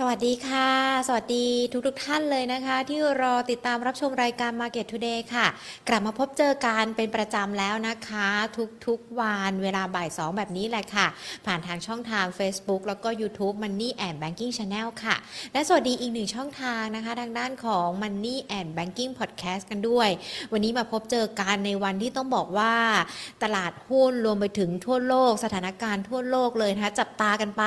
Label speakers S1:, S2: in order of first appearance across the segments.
S1: สวัสดีค่ะ สวัสดีทุกๆทท่านเลยนะคะ ที่รอติดตามรับชมรายการ Market Today ค่ะ กลับมาพบเจอกันเป็นประจำแล้วนะคะ ทุกๆวันเวลาบ่าย 2 แบบนี้แหละค่ะ ผ่านทางช่องทาง Facebook แล้วก็ YouTube Money and Banking Channel ค่ะ และสวัสดีอีกหนึ่งช่องทางนะคะ ทางด้านของ Money and Banking Podcast กันด้วย วันนี้มาพบเจอกันในวันที่ต้องบอกว่า ตลาดหุ้นรวมไปถึงทั่วโลก สถานการณ์ทั่วโลกเลยนะคะจับตากันไป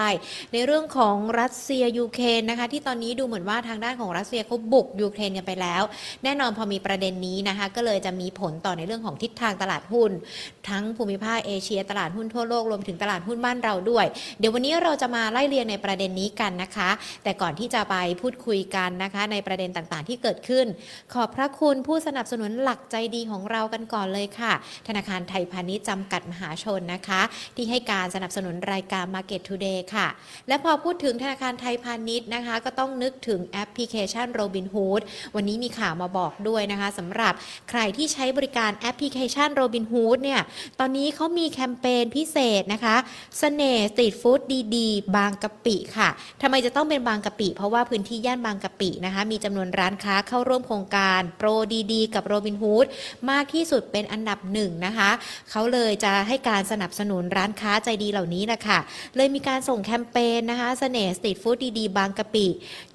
S1: ในเรื่องของรัสเซียยูเครนนะคะ ที่ตอนนี้ดูเหมือนว่าทางด้านของรัสเซียเขาบุกยูเครนกันไปแล้ว แน่นอนพอมีประเด็นนี้นะคะ ก็เลยจะมีผลต่อในเรื่องของทิศทางตลาดหุ้น ทั้งภูมิภาคเอเชียตลาดหุ้นทั่วโลกรวมถึงตลาดหุ้นบ้านเราด้วย เดี๋ยววันนี้เราจะมาไล่เรียงในประเด็นนี้กันนะคะ แต่ก่อนที่จะไปพูดคุยกันนะคะ ในประเด็นต่างๆ ที่เกิดขึ้น ขอบพระคุณผู้สนับสนุนหลักใจดีของเรากันก่อนเลยค่ะ ธนาคารไทยพาณิชย์จำกัดมหาชนนะคะ ที่ให้การสนับสนุนรายการ Market Today ค่ะ และพอพูดถึงธนาคารไทยพาณิชย์นะคะ ก็ต้องนึกถึงแอปพลิเคชัน Robinhood วันนี้มีข่าวมาบอกด้วยนะคะสำหรับใครที่ใช้บริการแอปพลิเคชัน Robinhood เนี่ยตอนนี้เขามีแคมเปญพิเศษนะคะเสน่ห์สตรีทฟู้ดดีๆ บางกะปิค่ะทำไมจะต้องเป็นบางกะปิ เพราะว่าพื้นที่ย่านบางกะปินะคะมีจำนวนร้านค้าเข้าร่วมโครงการโปรดีๆ กับ Robinhood มากที่สุดเป็นอันดับหนึ่งนะคะเขาเลยจะให้การสนับสนุนร้านค้าใจดีเหล่านี้แหละค่ะเลยมีการส่งแคมเปญนะคะเสน่ห์สตรีทฟู้ดดีๆบางกะปิ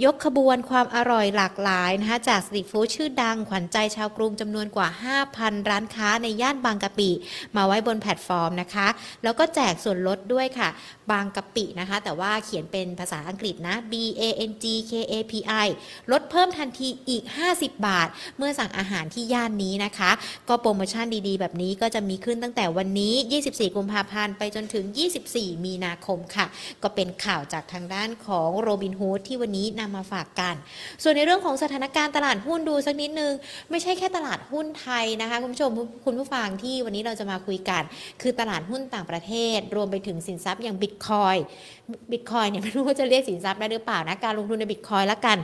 S1: ยกขบวนความอร่อยหลากหลายนะคะจากสตรีทฟู้ดชื่อดัง ขวัญใจชาวกรุงจำนวนกว่า 5,000 ร้านค้าในย่านบางกะปิ มาไว้บนแพลตฟอร์มนะคะ แล้วก็แจกส่วนลดด้วยค่ะ บางกะปินะคะ แต่ว่าเขียนเป็นภาษาอังกฤษนะ B A N G K A P I ลดเพิ่มทันทีอีก 50 บาท เมื่อสั่งอาหารที่ย่านนี้นะคะ ก็โปรโมชั่นดีๆ แบบนี้ก็จะมีขึ้นตั้งแต่วันนี้ 24 กุมภาพันธ์ไปจนถึง 24 มีนาคมค่ะ ก็เป็นข่าวจากทางด้านของโรบินฮูดที่วันนี้นำมาฝากกัน ส่วนในเรื่องของสถานการณ์ตลาดหุ้นดูสักนิดนึง ไม่ใช่แค่ตลาดหุ้นไทยนะคะคุณผู้ชมคุณผู้ฟังที่วันนี้เราจะมาคุยกัน คือตลาดหุ้นต่างประเทศ รวมไปถึงสินทรัพย์อย่างบิตคอยบิตคอยเนี่ยไม่รู้ว่าจะเรียกสินทรัพย์ได้หรือเปล่านะการลงทุนในบิตคอยละกัน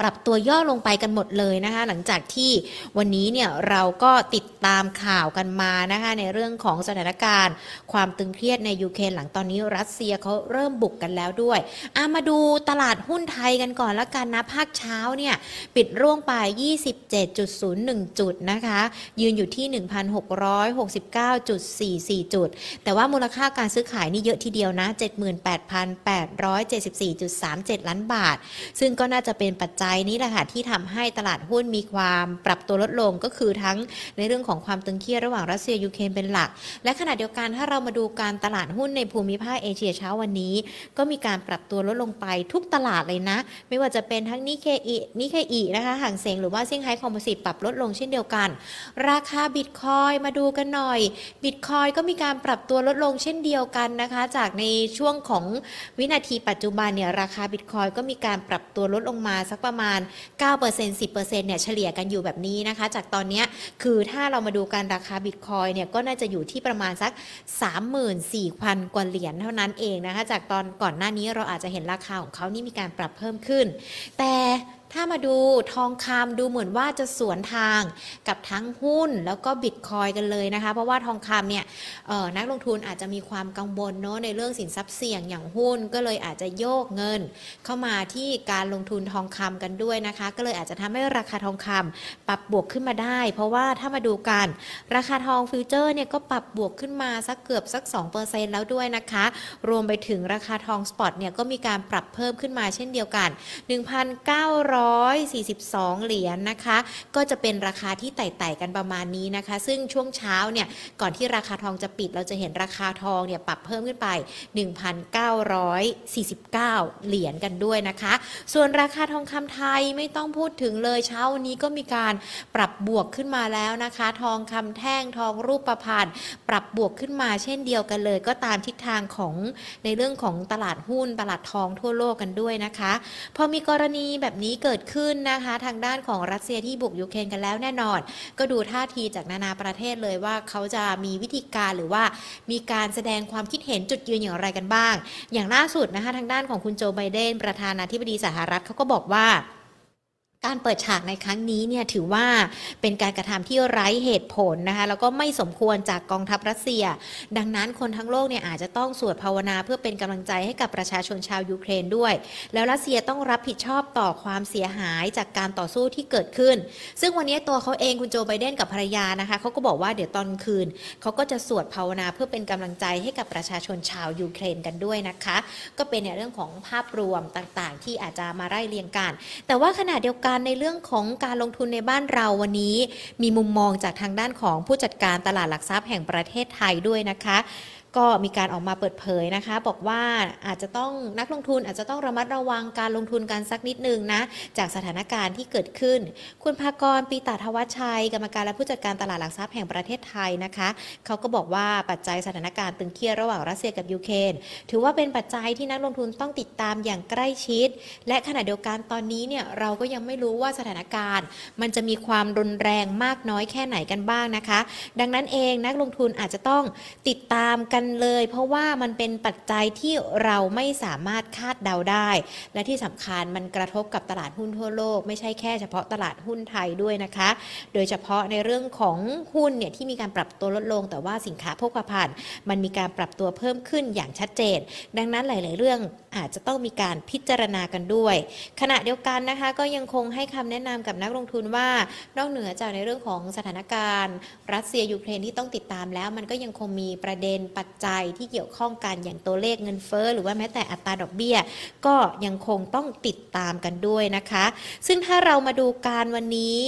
S1: ปรับตัวย่อลงไปกันหมดเลยนะคะ หลังจากที่วันนี้เนี่ยเราก็ติดตามข่าวกันมานะคะในเรื่องของสถานการณ์ ความตึงเครียดในยูเครนหลังตอนนี้รัสเซียเขาเริ่มบุกกันแล้วด้วยอามาดูตลาดหุ้นไทยกันก่อนละกันนะภาคเช้าเนี่ยปิดร่วงไป 27.01 จุดนะคะ ยืนอยู่ที่ 1,669.44 จุด แต่ว่ามูลค่าการซื้อขายนี่เยอะทีเดียวนะ 78,874.37 ล้านบาท ซึ่งก็น่าจะเป็นปัจจัยนี้แหละค่ะที่ทำให้ตลาดหุ้นมีความปรับตัวลดลงก็คือทั้งในเรื่องของความตึงเครียดระหว่างรัสเซียยูเครนเป็นหลัก และขณะเดียวกันถ้าเรามาดูการตลาดหุ้นในภูมิภาคเอเชียเช้าวันนี้ ก็มีการปรับตัวลดลงไปทุกตลาดเลยนะ ไม่ว่าจะเป็นทั้งนิเคอินิเคอินะคะฮั่งเส็งหรือว่าเซี่ยงไฮ้ Composite ปรับลดลงเช่นเดียวกัน ราคาบิตคอยมาดูกันหน่อยบิตคอยก็มีการปรับตัวลดลงเช่นเดียวกันนะคะ จากในช่วงของวินาทีปัจจุบันเนี่ยราคาบิตคอยก็มีการปรับตัวลดลงมาสักประมาณ9% 10%เนี่ยเฉลี่ยกันอยู่แบบนี้นะคะ จากตอนนี้คือถ้าเรามาดูการราคาบิตคอยเนี่ยก็น่าจะอยู่ที่ประมาณสัก 34,000 กว่าเหรียญเท่านั้นเองนะคะ จากตอนก่อนหน้านี้เราอาจจะเห็นราคาของเขานี่มีการปรับเพิ่มขึ้น แต่ ถ้ามาดูทองคำดูเหมือนว่าจะสวนทางกับทั้งหุ้นแล้วก็บิตคอยกันเลยนะคะ เพราะว่าทองคำเนี่ยนักลงทุนอาจจะมีความกังวลเนาะในเรื่องสินทรัพย์เสี่ยงอย่างหุ้นก็เลยอาจจะโยกเงิน เข้ามาที่การลงทุนทองคำกันด้วยนะคะ ก็เลยอาจจะทำให้ราคาทองคำปรับบวกขึ้นมาได้ เพราะว่าถ้ามาดูกันราคาทองฟิวเจอร์เนี่ยก็ปรับบวกขึ้นมาสักเกือบสัก 2%แล้วด้วยนะคะ รวมไปถึงราคาทองสปอตเนี่ยก็มีการปรับเพิ่มขึ้นมาเช่นเดียวกัน 1,900 142 เหรียญนนะคะ ก็จะเป็นราคาที่ไต่ๆกันประมาณนี้นะคะ ซึ่งช่วงเช้าเนี่ยก่อนที่ราคาทองจะปิดเราจะเห็นราคาทองเนี่ยปรับเพิ่มขึ้นไป 1,949 เหรียญกันด้วยนะคะ ส่วนราคาทองคำไทยไม่ต้องพูดถึงเลยเช้านนี้ก็มีการปรับบวกขึ้นมาแล้วนะคะ ทองคำแท่งทองรูปประพันธ์ปรับบวกขึ้นมาเช่นเดียวกันเลย ก็ตามทิศทางของในเรื่องของตลาดหุ้นตลาดทองทั่วโลกกันด้วยนะคะ พอมีกรณีแบบนี้เกิดิดขึ้นนะคะ ทางด้านของรัสเซียที่บุกยูเครนกันแล้วแน่นอน ก็ดูท่าทีจากนานาประเทศเลยว่าเขาจะมีวิธีการหรือว่ามีการแสดงความคิดเห็นจุดยืนอย่างไรกันบ้าง อย่างล่าสุดนะคะทางด้านของคุณโจไบเดนประธานาธิบดีสหรัฐเขาก็บอกว่า การเปิดฉากในครั้งนี้เนี่ยถือว่าเป็นการกระทำที่ไร้เหตุผลนะคะแล้วก็ไม่สมควรจากกองทัพรัสเซีย ดังนั้นคนทั้งโลกเนี่ยอาจจะต้องสวดภาวนาเพื่อเป็นกำลังใจให้กับประชาชนชาวยูเครนด้วย แล้วรัสเซียต้องรับผิดชอบต่อความเสียหายจากการต่อสู้ที่เกิดขึ้น ซึ่งวันนี้ตัวเขาเองคุณโจไบเดนกับภรรยานะคะเขาก็บอกว่าเดี๋ยวตอนคืนเขาก็จะสวดภาวนาเพื่อเป็นกำลังใจให้กับประชาชนชาวยูเครนกันด้วยนะคะ ก็เป็นในเรื่องของภาพรวมต่างๆ ที่อาจจะมาไล่เรียงกัน แต่ว่าขณะเดียวกันในเรื่องของการลงทุนในบ้านเราวันนี้ มีมุมมองจากทางด้านของผู้จัดการตลาดหลักทรัพย์แห่งประเทศไทยด้วยนะคะ ก็มีการออกมาเปิดเผยนะคะ บอกว่าอาจจะต้องนักลงทุนอาจจะต้องระมัดระวังการลงทุนกันสักนิดนึงนะจากสถานการณ์ที่เกิดขึ้น คุณภากรปีตาทวัชชัย กรรมการและผู้จัดการตลาดหลักทรัพย์แห่งประเทศไทยนะคะเขาก็บอกว่าปัจจัยสถานการณ์ตึงเครียดระหว่างรัสเซียกับยูเครนถือว่าเป็นปัจจัยที่นักลงทุนต้องติดตามอย่างใกล้ชิด และขณะเดียวกันตอนนี้เนี่ยเราก็ยังไม่รู้ว่าสถานการณ์ มันจะมีความรุนแรงมากน้อยแค่ไหนกันบ้างนะคะ ดังนั้นเองนักลงทุนอาจจะต้องติดตามกันเลย เพราะว่ามันเป็นปัจจัยที่เราไม่สามารถคาดเดาได้ และที่สำคัญมันกระทบกับตลาดหุ้นทั่วโลก ไม่ใช่แค่เฉพาะตลาดหุ้นไทยด้วยนะคะ โดยเฉพาะในเรื่องของหุ้นเนี่ยที่มีการปรับตัวลดลง แต่ว่าสินค้าโภคภัณฑ์มันมีการปรับตัวเพิ่มขึ้นอย่างชัดเจน ดังนั้นหลาย ๆ เรื่องอาจจะต้องมีการพิจารณากันด้วย ขณะเดียวกันนะคะก็ยังคงให้คำแนะนำกับนักลงทุนว่านอกเหนือจากในเรื่องของสถานการณ์ รัสเซียยูเครนที่ต้องติดตามแล้ว มันก็ยังคงมีประเด็นปัจจัยที่เกี่ยวข้องกันอย่างตัวเลขเงินเฟ้อหรือว่าแม้แต่อัตราดอกเบี้ย ก็ยังคงต้องติดตามกันด้วยนะคะ ซึ่งถ้าเรามาดูการวันนี้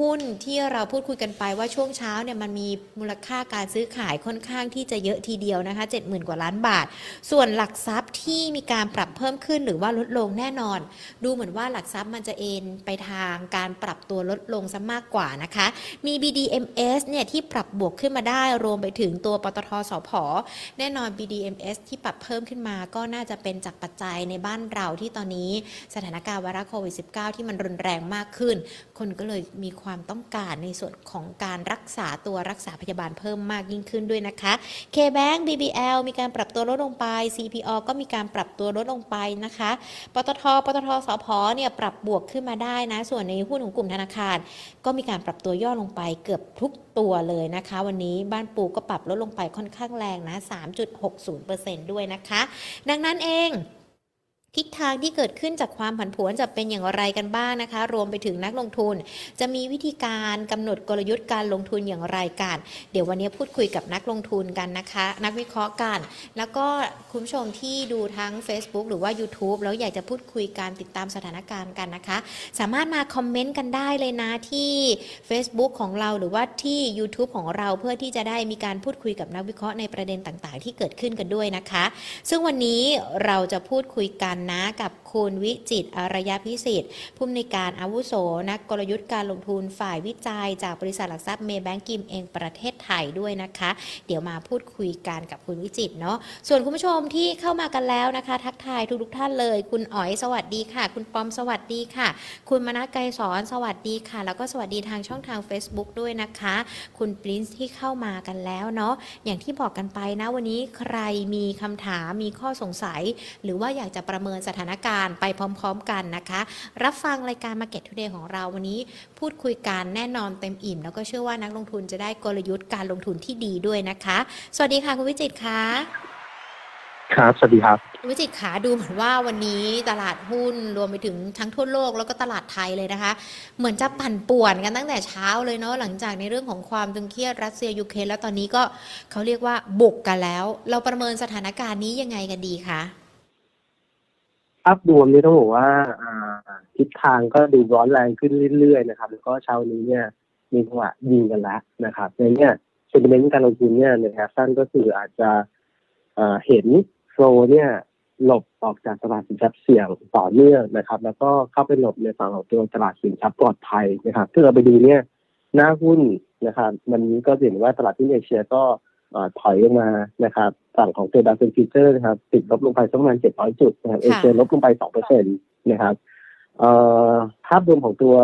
S1: หุ้นที่เราพูดคุยกันไปว่าช่วงเช้าเนี่ยมันมีมูลค่าการซื้อขายค่อนข้างที่จะเยอะทีเดียวนะคะ 70,000 กว่าล้านบาท ส่วนหลักทรัพย์ที่มีการปรับเพิ่มขึ้นหรือว่าลดลงแน่นอน ดูเหมือนว่าหลักทรัพย์มันจะเอ็นไปทางการปรับตัวลดลงซะมากกว่านะคะ มี BDMs เนี่ยที่ปรับบวกขึ้นมาได้รวมไปถึงตัวปตทสพแน่นอน BDMs ที่ปรับเพิ่มขึ้นมาก็น่าจะเป็นจากปัจจัยในบ้านเราที่ตอนนี้สถานการณ์วรัสโควิด -19 ที่มันรุนแรงมากขึ้น คนก็เลยมีความความต้องการในส่วนของการรักษาตัวรักษาพยาบาลเพิ่มมากยิ่งขึ้นด้วยนะคะ K-Bank BBL มีการปรับตัวลดลงไป CPO ก็มีการปรับตัวลดลงไปนะคะ ปตท ปตทสพเนี่ยปรับบวกขึ้นมาได้นะ ส่วนในหุ้นของกลุ่มธนาคาร ก็มีการปรับตัวย่อลงไปเกือบทุกตัวเลยนะคะ วันนี้บ้านปูก็ปรับลดลงไปค่อนข้างแรงนะ 3.60%ด้วยนะคะ ดังนั้นเอง ทิศทางที่เกิดขึ้นจากความผันผวนจะเป็นอย่างไรกันบ้างนะคะ รวมไปถึงนักลงทุน จะมีวิธีการกำหนดกลยุทธ์การลงทุนอย่างไรกัน เดี๋ยววันนี้พูดคุยกับนักลงทุนกันนะคะ นักวิเคราะห์กัน แล้วก็คุณผู้ชมที่ดูทั้ง Facebook หรือว่า YouTube แล้วอยากจะพูดคุยการติดตามสถานการณ์กันนะคะ สามารถมาคอมเมนต์กันได้เลยนะที่ Facebook ของเราหรือว่าที่ YouTube ของเราเพื่อที่จะได้มีการพูดคุยกับนักวิเคราะห์ในประเด็นต่างๆ ที่เกิดขึ้นกันด้วยนะคะ ซึ่งวันนี้เราจะพูดคุยกันนะกับคุณวิจิตอารยพิสิทธิ์ผู้อำนวยการอาวุโส นักกลยุทธ์การลงทุนฝ่ายวิจัย จากบริษัทหลักทรัพย์เมย์แบงกิมเองประเทศไทยด้วยนะคะ เดี๋ยวมาพูดคุยกันกับคุณวิจิตเนาะส่วนคุณผู้ชมที่เข้ามากันแล้วนะคะ ทักทายทุกๆท่านเลย คุณอ๋อยสวัสดีค่ะ คุณปอมสวัสดีค่ะ คุณมนัไกรสอนสวัสดีค่ะ แล้วก็สวัสดีทางช่องทาง Facebook ด้วยนะคะ คุณปรินซ์ที่เข้ามากันแล้วเนาะอย่างที่บอกกันไปนะวันนี้ใครมีคำถามมีข้อสงสัย หรือว่าอยากจะประเมินสถานการณ์ไปพร้อม ๆ กันนะคะ รับฟังรายการ Market Today ของเราวันนี้พูดคุยกันแน่นอนเต็มอิ่ม แล้วก็เชื่อว่านักลงทุนจะได้กลยุทธ์การลงทุนที่ดีด้วยนะคะ สวัสดีค่ะคุณวิจิตค่ะ
S2: ครับ สวัสดีครับ
S1: คุณวิจิตขาดูเหมือนว่าวันนี้ตลาดหุ้นรวมไปถึงทั้งทั่วโลกแล้วก็ตลาดไทยเลยนะคะ เหมือนจะปั่นป่วนกันตั้งแต่เช้าเลยเนาะหลังจากในเรื่องของความตึงเครียดรัสเซียยูเครนแล้วตอนนี้ก็เขาเรียกว่าบุกกันแล้ว เราประเมินสถานการณ์นี้ยังไงกันดีคะ
S2: ภาพรวมนี่ต้องบอกว่าทิศทางก็ดูร้อนแรงขึ้นเรื่อยๆนะครับ แล้วก็เช้านี้เนี่ยมีจังหวะยิงกันแล้วนะครับในเนี้ยเซนเมนต์การลงทุนเนี่ยในแอสั้นก็คืออาจจะเห็นโฟลเนี่ยหลบออกจากตลาดสินทรัพย์เสี่ยงต่อเนื่องนะครับ แล้วก็เข้าไปหลบในฝั่งของตัวตลาดสินทรัพย์ปลอดภัยนะครับถ้าเราไปดูเนี่ยหน้าหุ้นนะครับ มันก็เห็นว่าตลาดที่เอเชียก็ ถอยลงมานะครับฝั่งของตัวดัชนฟิวเจอร์นะครับติดลบลงไปสักประมาณ700จุดนะครับเอเชียลบลงไป2เปอร์เซ็นต์นะครับเอ่อภาพรวมของตัว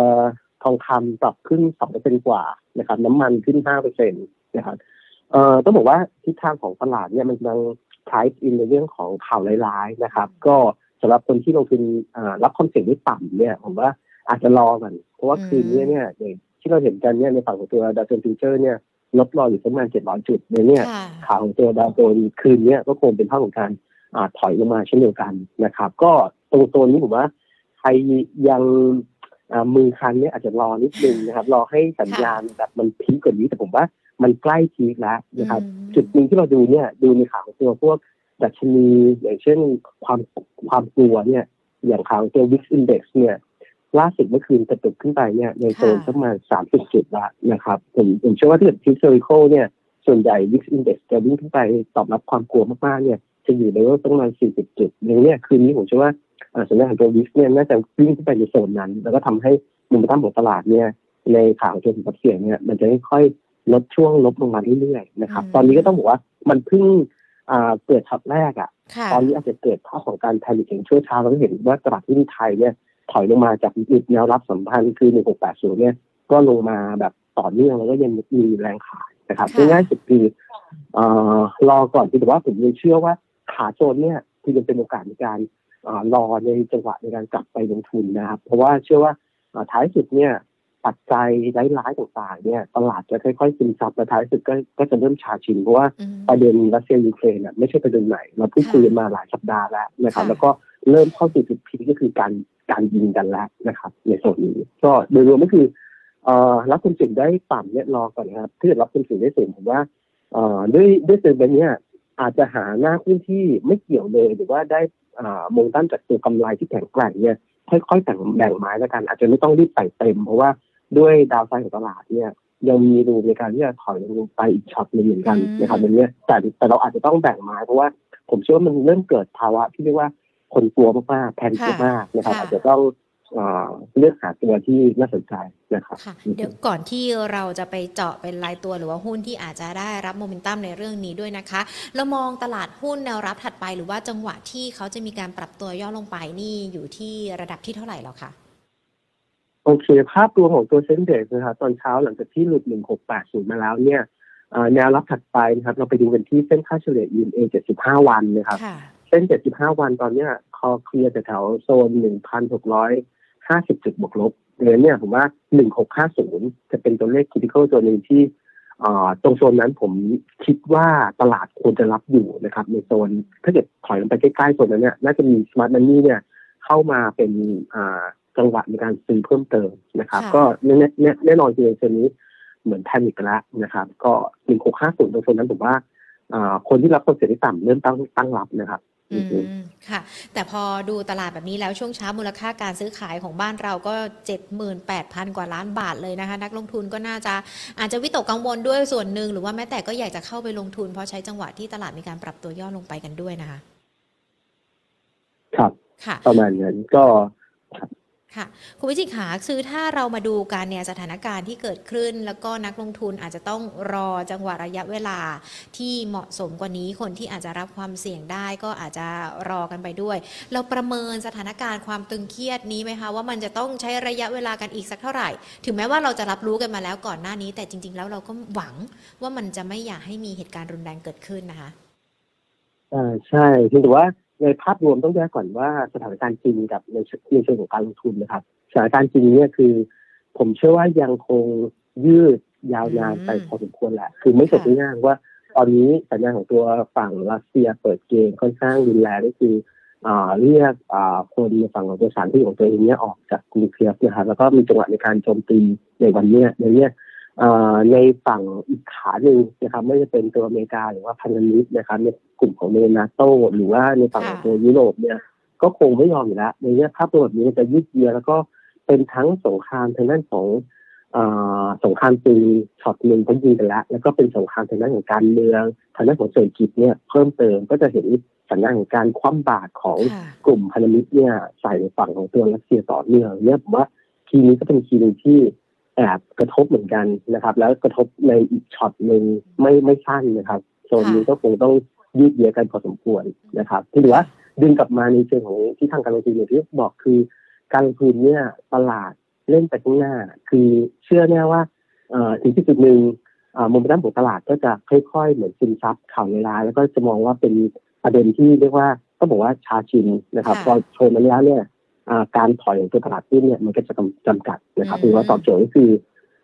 S2: ทองคำปรับขึ้น2เปอร์เซ็นต์กว่านะครับน้ำมันขึ้น5เปอร์เซ็นต์นะครับเอ่อต้องบอกว่าทิศทางของตลาดเนี่ยมันกำลัง price in ในเรื่องของข่าวร้ายๆนะครับ ก็สำหรับคนที่ลงทุนอ่ารับความเสี่ยงที่ต่ำเนี่ย ผมว่าอาจจะรอก่อนเพราะว่า
S1: อืม
S2: คืนนี้เนี่ยอย่างที่เราเห็นกันเนี่ยในฝั่งของตัวดาวโจนส์ฟิวเจอร์เนี่ย ลดรออยู่ประมาณ700จุดในเนี่ย
S1: ค่ะ
S2: ข่าวของตัวดาวโจนส์คืนเนี้ยก็คงเป็นภาพของการอ่าถอยลงมาเช่นเดียวกันนะครับ ก็ตรงโซนนี้ผมว่าใครยังอ่ามือคันเนี่ยอาจจะรอนิดนึงนะครับ รอให้สัญญาณแบบมันพีคกว่านี้แต่ผมว่ามันใกล้พีคแล้วนะครับ
S1: อืม
S2: จุดหนึ่งที่เราดูเนี่ยดูในข่าวของตัวพวกดัชนีอย่างเช่นความความกลัวเนี่ยอย่างข่าวของตัว Wix Index เนี่ย ล่าสุดเมื่อคืนกระตุกขึ้นไปเนี่ยในโซน
S1: ค่ะ
S2: ประมาณ30จุดละนะครับผมผมเชื่อว่าถ้าเกิด historical เนี่ยส่วนใหญ่ Wix Index จะวิ่งขึ้นไปตอบรับความกลัวมากๆเนี่ยจะอยู่ในเลเวลประมาณ40จุดอย่างเนี้ยคืนนี้ผมเชื่อว่าอ่าสัญญาณของตัว Wix เนี่ยน่าจะวิ่งขึ้นไปในโซนนั้น แล้วก็ทำให้มุมตั้มของตลาดเนี่ยในข่าวของตัวสินทรัพย์เสี่ยงเนี่ยมันจะค่อยๆลดช่วงลบลงมาเรื่อยๆนะครับ
S1: อืม
S2: ตอนนี้ก็ต้องบอกว่ามันเพิ่งอ่าเกิดช็อตแรกอะ
S1: ค่ะ
S2: ตอนนี้อาจจะเกิดภาพของการแพนิคอย่างชั่วช้าเราก็เห็นว่าตลาดหุ้นไทยเนี่ย ถอยลงมาจากจุดแนวรับสัมพันธ์คือ 1680 เนี่ย ก็ลงมาแบบต่อเนื่องแล้วก็ยังมีแรงขายนะครับ
S1: ค่ะ
S2: ง่ายๆสุดคือเอ่อรอก่อนคือแต่ว่าผมยังเชื่อว่าขาโจนเนี่ยคือยังเป็นโอกาสในการเอ่อรอในจังหวะในการกลับไปลงทุนนะครับ เพราะว่าเชื่อว่าเอ่อท้ายสุดเนี่ยปัจจัยร้ายๆต่างๆเนี่ยตลาดจะค่อยๆซึมซับและท้ายสุดก็ก็จะเริ่มชาชินเพราะว่า
S1: อืม
S2: ประเด็นรัสเซียยูเครนน่ะไม่ใช่ประเด็นใหม่เราพูดคุยกันมาหลายสัปดาห์แล้วนะครับ
S1: ค่ะ
S2: แล้วก็เริ่มเข้าสู่จุด peak ก็คือการ การยิงกันแล้วนะครับ ในโซนนี้ก็โดยรวมก็คือเอ่อรับความเสี่ยงได้ต่ำเนี่ยรอก่อนนะครับถ้าเกิดรับความเสี่ยงได้สูงผมว่าเอ่อด้วยด้วยเซอร์เบนเนี่ยอาจจะหาหน้าหุ้นที่ไม่เกี่ยวเลยหรือว่าได้อ่าโมงต้านจากตัวกำไรที่แข็งแกร่งเนี่ยค่อยๆแต่งแบ่งไม้แล้วกัน อาจจะไม่ต้องรีบใส่เต็ม เพราะว่าด้วยดาวไซด์ของตลาดเนี่ยยังมีรูในการที่จะถอยลงไปอีกช็อตหนึงเหมือนกัน
S1: อืม
S2: นะครับในเนี้ยแต่แต่เราอาจจะต้องแบ่งไม้เพราะว่าผมเชื่อว่ามันเริ่มเกิดภาวะที่เรียกว่า คนกลัวมากๆแพนิคมากๆนะครับ
S1: ค่ะ
S2: อาจจะต้องเอ่อเลือกหาตัวที่น่าสนใจนะครับ
S1: ค่ะเดี๋ยวก่อนที่เราจะไปเจาะเป็นรายตัวหรือว่าหุ้นที่อาจจะได้รับโมเมนตัมในเรื่องนี้ด้วยนะคะ เรามองตลาดหุ้นแนวรับถัดไปหรือว่าจังหวะที่เขาจะมีการปรับตัวย่อลงไปนี่อยู่ที่ระดับที่เท่าไหร่แล้วคะ
S2: โอเค ภาพรวมของตัวเซ็นเดกนะครับตอนเช้าหลังจากที่หลุด 1680 มาแล้วเนี่ยเอ่อแนวรับถัดไปนะครับ เราไปดูกันที่เส้นค่าเฉลี่ย EMA 75 วันนะครับ
S1: ค่ะ
S2: เส้น 75 วันตอนเนี้ยคอเคลียร์แถวๆโซน 1,650 จุดบวกลบเดือนเนี่ยผมว่า 1650 จะเป็นตัวเลข critical ตัวหนึ่งที่เอ่อตรงโซนนั้นผมคิดว่าตลาดควรจะรับอยู่นะครับ ในโซน ถ้าเกิดถอยลงไปใกล้ๆโซนนั้นเนี่ยน่าจะมี smart money เนี่ยเข้ามาเป็นอ่าจังหวะในการซื้อเพิ่มเติมนะครับ
S1: ค่ะ
S2: ก็แน่แน่แน่นอนคือในโซนนี้เหมือนแพนิคไปแล้วนะครับ ก็ 1650 ตรงโซนนั้นผมว่าอ่าคนที่รับความเสี่ยงที่ต่ำเริ่มตั้งตั้งรับนะครับ
S1: อืมค่ะ แต่พอดูตลาดแบบนี้แล้วช่วงเช้ามูลค่าการซื้อขายของบ้านเราก็ 78,000 กว่าล้านบาทเลยนะคะ นักลงทุนก็น่าจะอาจจะวิตกกังวลด้วยส่วนหนึ่ง หรือว่าแม้แต่ก็อยากจะเข้าไปลงทุน เพราะใช้จังหวะที่ตลาดมีการปรับตัวย่อลงไปกันด้วยนะคะ
S2: ครับ
S1: ค่ะ
S2: ประมาณนั้นก็
S1: ค่ะคุณวิจิตขาคือถ้าเรามาดูการเนี่ยสถานการณ์ที่เกิดขึ้น แล้วก็นักลงทุนอาจจะต้องรอจังหวะระยะเวลาที่เหมาะสมกว่านี้คนที่อาจจะรับความเสี่ยงได้ก็อาจจะรอกันไปด้วย เราประเมินสถานการณ์ความตึงเครียดนี้ไหมคะว่ามันจะต้องใช้ระยะเวลากันอีกสักเท่าไหร่ ถึงแม้ว่าเราจะรับรู้กันมาแล้วก่อนหน้านี้ แต่จริง ๆ แล้วเราก็หวังว่ามันจะไม่อยากให้มีเหตุการณ์รุนแรงเกิดขึ้นนะคะ
S2: อ่าใช่เพียงแต่ว่า ในภาพรวมต้องแยกก่อนว่าสถานการณ์จริงกับในในเชิงของการลงทุนนะครับสถานการณ์จริงเนี่ยคือ ผมเชื่อว่ายังคงยืดยาวนานไปพอสมควรแหละ คือไม่จบง่ายๆว่า ตอนนี้สัญญาณของตัวฝั่งรัสเซียเปิดเกมค่อนข้างรุนแรงก็คือเรียกคนในฝั่งของตัวสารที่ของตัวเองเนี่ยออกจากกรุงเคียฟนะครับแล้วก็มีจังหวะในการโจมตีในวันเนี้ยในเนี้ย ในฝั่งอีกขาหนึ่งนะครับไม่ว่าจะเป็นตัวอเมริกาหรือว่าพันธมิตรนะครับในกลุ่มของเนนาโตหรือว่าในฝั่งของตัวยุโรปเนี่ยก็คงไม่ยอมอยู่แล้วในเนี้ยภาพรวมแบบนี้มันจะยืดเยื้อแล้วก็เป็นทั้งสงครามทางด้านของเอ่อสงครามปืนช็อตหนึ่งเขายิงกันแล้ว แล้วก็เป็นสงครามทางด้านของการเมืองทางด้านของเศรษฐกิจเนี่ยเพิ่มเติมก็จะเห็นสัญญาณของการคว่ำบาตรของ
S1: ค่ะ
S2: กลุ่มพันธมิตรเนี่ยใส่ในฝั่งของตัวรัสเซียต่อเนื่องเนี่ยผมว่าทีนี้ก็เป็น key หนึ่งที่ แอบกระทบเหมือนกันนะครับ แล้วกระทบในอีกช็อตหนึ่งไม่ไม่สั้นนะครับโซนนี้ก็คงต้องยืดเยื้อกันพอสมควรนะครับที่ถือว่าดึงกลับมาในเชิงของทิศทางการลงทุนอย่างที่บอกคือ การลงทุนเนี่ยตลาดเล่นไปข้างหน้า คือเชื่อแน่ว่าเอ่อถึงที่จุดหนึ่งโมเมนตัมของตลาดก็จะค่อยๆ เหมือนซึมซับข่าวร้ายแล้วก็จะมองว่าเป็นประเด็นที่เรียกว่าต้องบอกว่าชาชินนะครับ
S1: ค่ะ
S2: พอโชว์มาแล้วเนี่ยอ่า การถอยของตัวตลาดหุ้นเนี่ยมันก็จะจำจำกัดนะครับ
S1: อืม
S2: คือว่าตอบโจทย์ก็คือ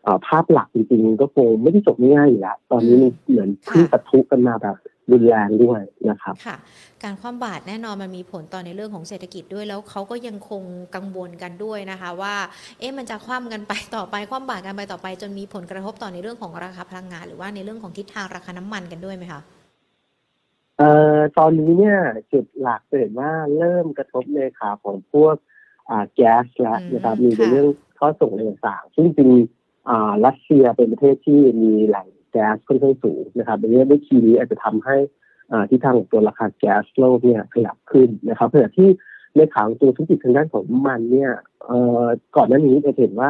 S2: อ่าภาพหลักจริงๆก็คงไม่ได้จบง่ายๆอยู่แล้วตอนนี้มันเหมือน
S1: ค่ะ
S2: เพิ่งปะทุกันมาแบบรุนแรงด้วยนะครับ
S1: ค่ะ การคว่ำบาตรแน่นอนมันมีผลต่อในเรื่องของเศรษฐกิจด้วยแล้วเขาก็ยังคงกังวลกันด้วยนะคะ ว่าเอ๊ะมันจะคว่ำกันไปต่อไปคว่ำบาตรกันไปต่อไป จนมีผลกระทบต่อในเรื่องของราคาพลังงาน หรือว่าในเรื่องของทิศทางราคาน้ำมันกันด้วยไหมคะ
S2: เอ่อตอนนี้เนี่ยจุดหลักจะเห็นว่าเริ่มกระทบในขาของพวกอ่า แก๊สแล้วนะครับ
S1: อืม
S2: มีใน
S1: ค่ะ
S2: เรื่องข้อส่งอะไรต่างๆซึ่งจริงๆอ่ารัสเซียเป็นประเทศที่มีแหล่งแก๊สค่อนข้างสูงนะครับดังนี้ด้วยคีย์นี้อาจจะทำให้อ่าที่ทางของตัวราคาแก๊สโลกเนี่ยขยับขึ้นนะครับขณะที่ในขาของตัวธุรกิจทางด้านของน้ำมันเนี่ยเอ่อก่อนหน้านี้จะเห็นว่า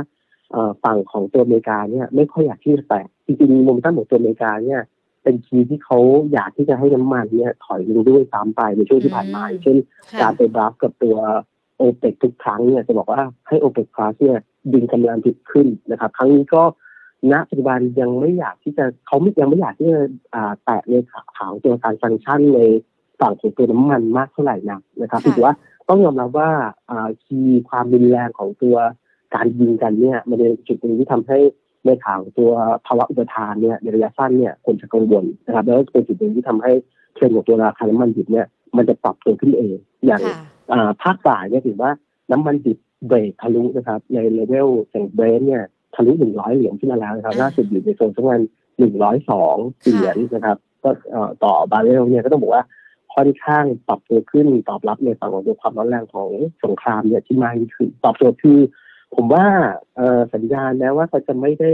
S2: เอ่อฝั่งของตัวอเมริกาเนี่ยไม่ค่อยอยากที่จะแตะจริงๆโมเมนตัมของตัวอเมริกาเนี่ยเป็น key ที่เขาอยากที่จะให้น้ำมันเนี่ยถอยลงด้วยซ้ำไปในช่วงที่ผ่านมา
S1: อืม
S2: อย่างเช่น
S1: ค่ะ
S2: การไปบรับกับตัว โอเปกทุกครั้งเนี่ยจะบอกว่าให้โอเปก Plus เนี่ยดึงกำลังผลิตขึ้นนะครับ ครั้งนี้ก็ณปัจจุบันยังไม่อยากที่จะเขาไม่ยังไม่อยากที่จะอ่าแตะในขาของตัวการ sanction ในฝั่งของตัวน้ำมันมากเท่าไหร่นักนะครับ
S1: ค่ะ
S2: ถือว่าต้องยอมรับว่าอ่า key ความรุนแรงของตัวการยิงกันเนี่ยมันเป็นจุดหนึ่งที่ทำให้ในขาของตัวภาวะอุปทานเนี่ยในระยะสั้นเนี่ยคนจะกังวลนะครับแล้วก็เป็นจุดหนึ่งที่ทำให้เทรนด์ของตัวราคาน้ำมันดิบเนี่ยมันจะปรับตัวขึ้นเองอย่าง
S1: ค่ะ
S2: อ่า ภาคบ่ายเนี่ยถือว่าน้ำมันดิบเบรกทะลุนะครับ ในเลเวลอย่างเบรนท์เนี่ยทะลุหนึ่งร้อยเหรียญขึ้นมาแล้วนะครับ
S1: อ่า
S2: ล่าสุดอยู่ในโซนสักประมาณหนึ่งร้อยสองเหรียญนะครับ ก็เอ่อต่อบาร์เรลเนี่ยก็ต้องบอกว่าค่อนข้างปรับตัวขึ้นตอบรับในฝั่งของตัวความร้อนแรงของสงครามเนี่ยที่มากยิ่งขึ้นตอบโจทย์คือ ผมว่าเอ่อสัญญาณแม้ว่าเขาจะไม่ได้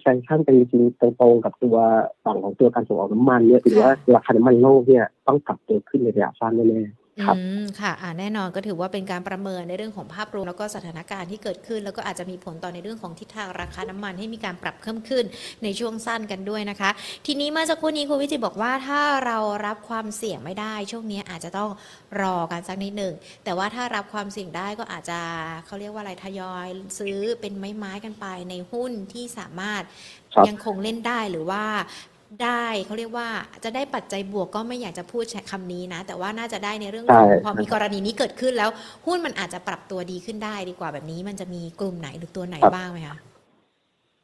S2: แซงชั่นกันจริงๆตรงๆกับตัวฝั่งของตัวการส่งออกน้ำมันเนี่ยถือว่าราคาน้ำมันโลกเนี่ยต้องปรับตัวขึ้นในระยะสั้นแน่ๆ ครับ
S1: อืมค่ะอ่าแน่นอนก็ถือว่าเป็นการประเมินในเรื่องของภาพรวมแล้วก็สถานการณ์ที่เกิดขึ้น แล้วก็อาจจะมีผลต่อในเรื่องของทิศทางราคาน้ำมันให้มีการปรับเพิ่มขึ้นในช่วงสั้นกันด้วยนะคะ ทีนี้เมื่อสักครู่นี้คุณวิจิตรบอกว่าถ้าเรารับความเสี่ยงไม่ได้ ช่วงนี้อาจจะต้องรอกันสักนิดหนึ่งแต่ว่าถ้ารับความเสี่ยงได้ก็อาจจะเขาเรียกว่าอะไรทยอยซื้อเป็นไม้ๆกันไปในหุ้นที่สามารถ
S2: ครับ
S1: ยังคงเล่นได้หรือว่า ได้เขาเรียกว่าจะได้ปัจจัยบวกก็ไม่อยากจะพูดใช้คำนี้นะ แต่ว่าน่าจะได้ในเรื่องของ
S2: ใช่
S1: พอมีกรณีนี้เกิดขึ้นแล้ว หุ้นมันอาจจะปรับตัวดีขึ้นได้ดีกว่าแบบนี้ มันจะมีกลุ่มไหนหรือตัวไหนบ้างไหมคะ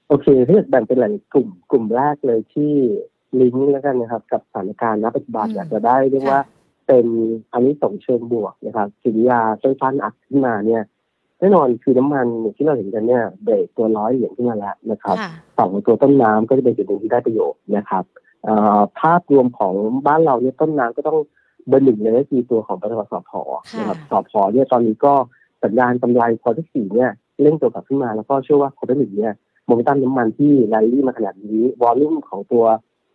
S2: โอเคถ้าเกิดแบ่งเป็นหลายกลุ่มกลุ่มแรกเลยที่ลิงก์แล้วกันนะครับ กับสถานการณ์ณปัจจุบัน
S1: อืม
S2: อยากจะได้เรียกว่าเป็นอันนี้ส่งส์เชิงบวกนะครับสินยาสั้นๆอัดขึ้นมาเนี่ย แน่นอนคือน้ำมันที่เราเห็นกันเนี่ยเบรกตัวร้อยเหรียญขึ้นมาแล้วนะครับ
S1: ค่ะ
S2: ฝั่งของตัวต้นน้ำก็จะเป็นจุดหนึ่งที่ได้ประโยชน์นะครับเอ่อภาพรวมของบ้านเราเนี่ยต้นน้ำก็ต้องเบอร์หนึ่งเลยก็คือตัวของบริษัทสพนะครับสพเนี่ยตอนนี้ก็สัญญาณกำไรควอที่สี่เนี่ยเร่งตัวกลับขึ้นมาแล้วก็เชื่อว่าควอที่หนึ่งเนี่ยโมเมนตัมน้ำมันที่แรลลี่มาขนาดนี้วอลลุ่มของตัว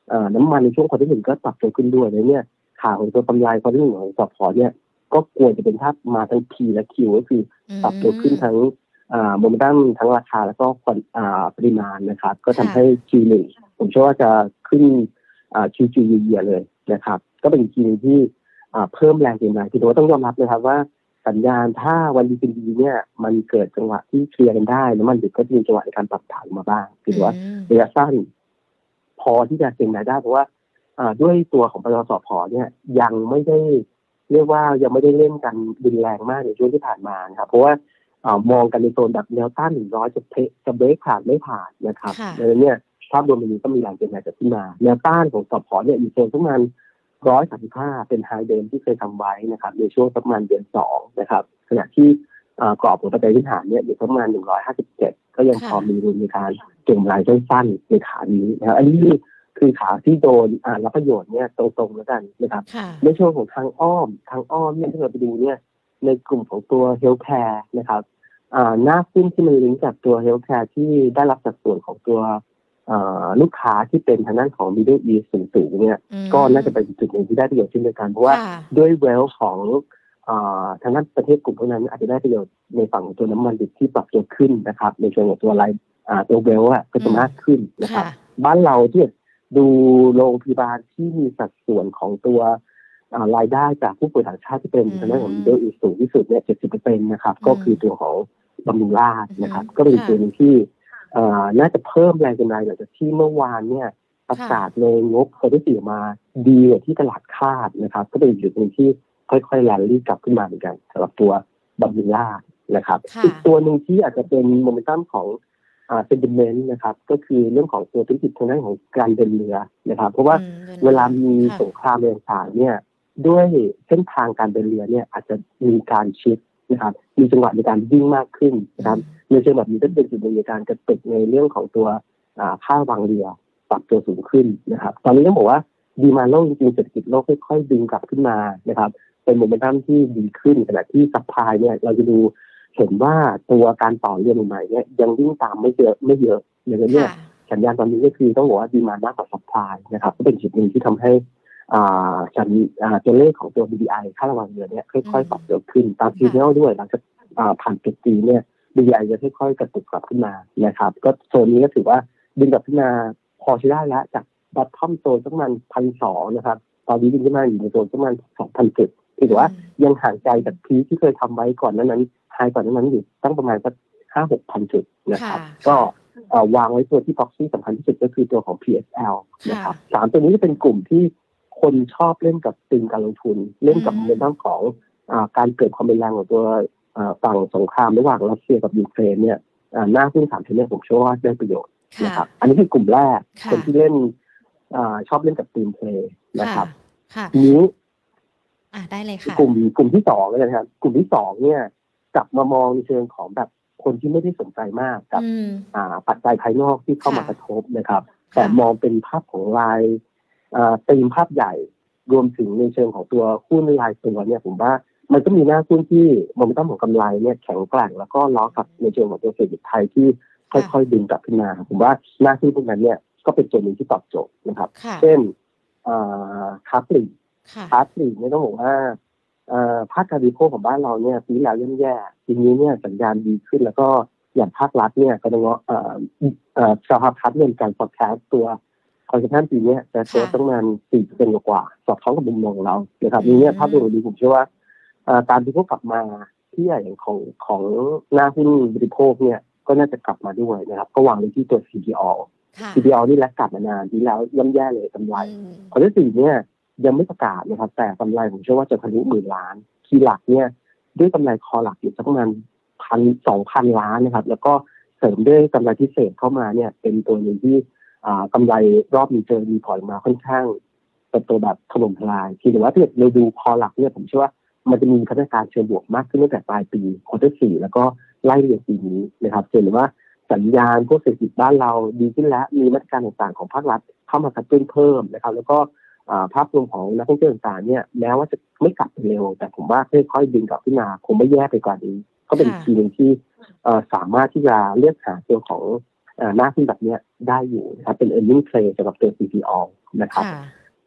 S2: เอ่อน้ำมันในช่วงควอที่หนึ่งก็ปรับตัวขึ้นด้วยเลยเนี่ยข่าวของตัวกำไรควอที่หนึ่งของสพเนี่ย ก็ควรจะเป็นภาพมาทั้ง P และ Q ก็คือปรับตัวขึ้นทั้งโมเมนตัมทั้งราคาแล้วก็ความอ่าปริมาณนะครับ ก็ทำให้ Q1 ผมเชื่อว่าจะขึ้นอ่า Q2 เยียเลยนะครับ ก็เป็นอีกทีหนึงที่อ่าเพิ่มแรงเก็งกำไรคือว่าต้องยอมรับนะครับว่าสัญญาณถ้าวันดีเป็นดีเนี่ย มันเกิดจังหวะที่เคลียร์กันได้ แล้วมันดึกก็จะมีจังหวะในการปรับฐานมาบ้างคือว่า
S1: อืม
S2: ระยะสั้นพอที่จะเก็งรายได้เพราะว่าอ่าด้วยตัวของปตทสพเนี่ยยังไม่ได้ เรียกว่ายังไม่ได้เล่นกันรุนแรงมากในช่วงที่ผ่านมานะครับเพราะว่าอ่ามองกันในโซนแบบแนวต้านหนึ่งร้อยจะเพจะเบรกผ่านไม่ผ่านนะครับ
S1: ค่ะ
S2: ดังนั้นเนี่ยภาพรวมมันนี้ก็มีแรงเก็งรายเกิดขึ้นมา แนวต้านของสพเนี่ยอยู่โซนประมาณร้อยสามสิบห้าเป็นไฮเดิมที่เคยทำไว้นะครับ ในช่วงประมาณเดือนสองนะครับ ขณะที่อ่ากรอบของปัจจัยพื้นฐานเนี่ยอยู่ประมาณหนึ่งร้อยห้าสิบเจ็ดก็ยังพอมี room ในการเก็งกำไรสั้นๆในขานี้นะครับอันนี้ คือขาที่โดนอ่ารับประโยชน์เนี่ยตรงๆแล้วกันนะครับ
S1: ค่ะ
S2: ในช่วงของทางอ้อมทางอ้อมเนี่ยถ้าเราไปดูเนี่ยในกลุ่มของตัว healthcare นะครับอ่าหน้าหุ้นที่มันลิงก์จากตัว healthcare ที่ได้รับสัดส่วนของตัวอ่าลูกค้าที่เป็นทางด้านของ Middle East สูงๆเนี่ย
S1: อืม
S2: ก็น่าจะเป็นจุดหนึ่งที่ได้ประโยชน์เช่นเดียวกันเพราะว่า
S1: ค่ะ
S2: ด้วยเวลของอาทางด้านประเทศกลุ่มพวกนั้นอาจจะได้ประโยชน์ในฝั่งของตัวน้ำมันดิบที่ปรับตัวขึ้นนะครับ ในส่วนของตัวรายอ่าตัวเวลอะก็จะมากขึ้นนะครับ
S1: ค่ะ
S2: บ้านเราที่ ดูโรงพยาบาลที่มีสัดส่วนของตัวอ่ารายได้จากผู้ป่วยต่างชาติที่เป็น
S1: อืม
S2: ทางด้านของมิดเดิลอีสูงที่สุดเนี่ย70%นะครับ
S1: อืม
S2: ก็คือตัวของบำรุงราษฎร์นะครับ
S1: อืม
S2: ก็เป็น
S1: ค่ะ
S2: ตัวหนึงที่อ่าน่าจะเพิ่มแรงกำไรหลังจากที่เมื่อวานเนี่ยประกาศในงบเคยได้สีออกมาดีกว่าที่ตลาดคาดนะครับ ก็เป็นอีกจุดหนึ่งที่ค่อยๆแลนลี่กลับขึ้นมาเหมือนกันสำหรับตัวบัมบิล่านะครับ
S1: ค่ะ
S2: อีกตัวหนึ่งที่อาจจะเป็นโมเมนตัมของอ่า เซนติเมนต์นะครับ ก็คือเรื่องของตัวธุรกิจทางด้านของการเดินเรือนะครับ เพราะว่า
S1: อืมดิน
S2: เวลามี
S1: ค่ะ
S2: สงครามเรือต่างๆเนี่ยด้วยเส้นทางการเดินเรือเนี่ยอาจจะมีการชิดนะครับ มีจังหวะในการวิ่งมากขึ้นนะครับในเชิงแบบนี้ก็เป็นจุดหนึ่งในการกระตุกในเรื่องของตัวอ่าค่าระวางเรือปรับตัวสูงขึ้นนะครับ ตอนนี้ต้องบอกว่า demand โลกจริงๆเศรษฐกิจโลกค่อยๆดึงกลับขึ้นมานะครับ เป็นโมเมนตัมที่ดีขึ้นขณะที่ supply เนี่ยเราจะดู เห็นว่าตัวการต่อเรือใหม่ๆเนี่ยยังวิ่งตามไม่เยอะไม่เยอะอย่างนั้นเนี่ย
S1: ค่ะ
S2: สัญญาณตอนนี้ก็คือต้องบอกว่า demand มากกว่า supply นะครับ ก็เป็นจุดหนึ่งที่ทำให้อ่าสัญอ่าตัวเลขของตัว BDI ค่าระวางเรือเนี่ยค่อยๆปรับตัวขึ้นตาม signal ด้วยหลังจากอ่าผ่านจุดจีเนี่ย BDI จะค่อยๆกระตุกกลับขึ้นมานะครับ ก็โซนนี้ก็ถือว่าดึงกลับขึ้นมาพอใช้ได้แล้วจากบัตทอมโซนสักประมาณพันสองนะครับ ตอนนี้ดึงขึ้นมาอยู่ในโซนสักประมาณสองพันจุด ถือว่ายังห่างไกลจากพีคที่เคยทำไว้ก่อนหนั้นนั้นไฮก่อนหนั้นนั้นอยู่ตั้งประมาณสักห้าหกพันจุดนะครับ
S1: ค่ะ
S2: ก็เอ่อวางไว้ตัวที่ proxy สำคัญที่สุดก็คือตัวของ PSL นะครับ
S1: ค่ะ
S2: สามตัวนี้จะเป็นกลุ่มที่คนชอบเล่นกับตีมการลงทุน เล่นกับ
S1: อืม
S2: ในเรื่องของอาการเกิดความรุนแรงของตัวอ่าฝั่งสงครามระหว่างรัสเซียกับยูเครนเนี่ยอ่าหน้าหุ้นสามตัวเนี้ยผมเชื่อว่าได้ประโยชน์
S1: ค่ะ
S2: นะครับอันนี้คือกลุ่มแรก
S1: ค่ะ
S2: คนที่เล่นอาชอบเล่นกับ theme play นะครับ
S1: ค่ะ
S2: ทีนี้
S1: อะได้เลยค่ะ
S2: กลุ่มกลุ่มที่สองเลยนะครับ กลุ่มที่สองเนี่ยกลับมามองในเชิงของแบบคนที่ไม่ได้สนใจมากกับ
S1: อืม
S2: อ่า ปัจจัยภายนอกที่เข้ามา
S1: ค่ะ
S2: กระทบนะครับ แต่
S1: ค่ะ
S2: มองเป็นภาพของรายอ่าตีมภาพใหญ่รวมถึงในเชิงของตัวหุ้นรายตัวเนี่ยผมว่ามันก็มีหน้าหุ้นที่โมเมนตัมของกำไรเนี่ยแข็งแกร่งแล้วก็ล้อกับในเชิงของตัวเศรษฐกิจไทยที่ค่อยๆดึงกลับขึ้นมาผมว่าหน้าหุ้นพวกนั้นเนี่ยก็เป็นส่วนหนึ่งที่ตอบโจทย์นะครับ
S1: ค่ะ
S2: เช่นอ่าค้าปลีก
S1: ค่ะ
S2: ค้าปลีกเนี่ยต้องบอกว่าเอ่อภาคการบริโภคของบ้านเราเนี่ยปีที่แล้วย่ำแย่ปีนี้เนี่ยสัญญาณดีขึ้นแล้วก็อย่างภาครัฐเนี่ยก็ต้องว่าเอ่อเอ่อสภาพัฒน์เนี่ยมีการ forecast ตัว consumption ปีเนี้ยจะโต
S1: ค่ะ
S2: ตั้งประมาณสี่เปอร์เซ็นต์กว่าๆสอดคล้องกับมุมมองของเรานะครับนี้เนี่ย
S1: อืม
S2: ภาพรวมดีผมเชื่อว่าเอ่อการบริโภคกลับมาที่ใหญ่อย่างของของหน้าหุ้นบริโภคเนี่ยก็น่าจะกลับมาด้วยนะครับก็วางไว้ที่ตัว CPO
S1: ค่ะ
S2: CPO นี่แลกกลับมานานปีแล้วย่ำแย่เลยกำไร
S1: อืม
S2: quarter ที่สี่เนี่ย ยังไม่ประกาศนะครับ แต่กำไรผมเชื่อว่าจะทะลุหมื่นล้าน key หลักเนี่ย ด้วยกำไร core หลักอยู่สักประมาณพันสองพันล้านนะครับ แล้วก็เสริมด้วยกำไรพิเศษเข้ามาเนี่ย เป็นตัวหนึ่งที่กำไรรอบนี้เจอ report มาค่อนข้างเป็นตัวแบบถล่มทลายทีแต่ว่าถ้าเกิดเราดู core หลักเนี่ยผมเชื่อว่ามันจะมีพัฒนาการเชิงบวกมากขึ้นตั้งแต่ปลายปี quarter ที่สี่แล้วก็ไล่เรียงปีนี้นะครับเห็นว่าสัญญาณพวกเศรษฐกิจบ้านเราดีขึ้นแล้วมีมาตรการต่างๆของภาครัฐเข้ามากระตุ้นเพิ่มนะครับ แล้วก็ ภาพรวมของนักท่องเที่ยวต่างๆเนี่ยแม้ว่าจะไม่กลับไปเร็ว แต่ผมว่าค่อยๆดึงกลับขึ้นมาคงไม่แย่ไปกว่านี้ ก็เป็น
S1: ค่ะ
S2: ทีหนึ่งที่เอ่อสามารถที่จะเลือกหาตัวของเอ่อหน้าที่แบบเนี้ยได้อยู่นะครับเป็น earning play สำหรับตัว CPO นะครับ
S1: ค่ะ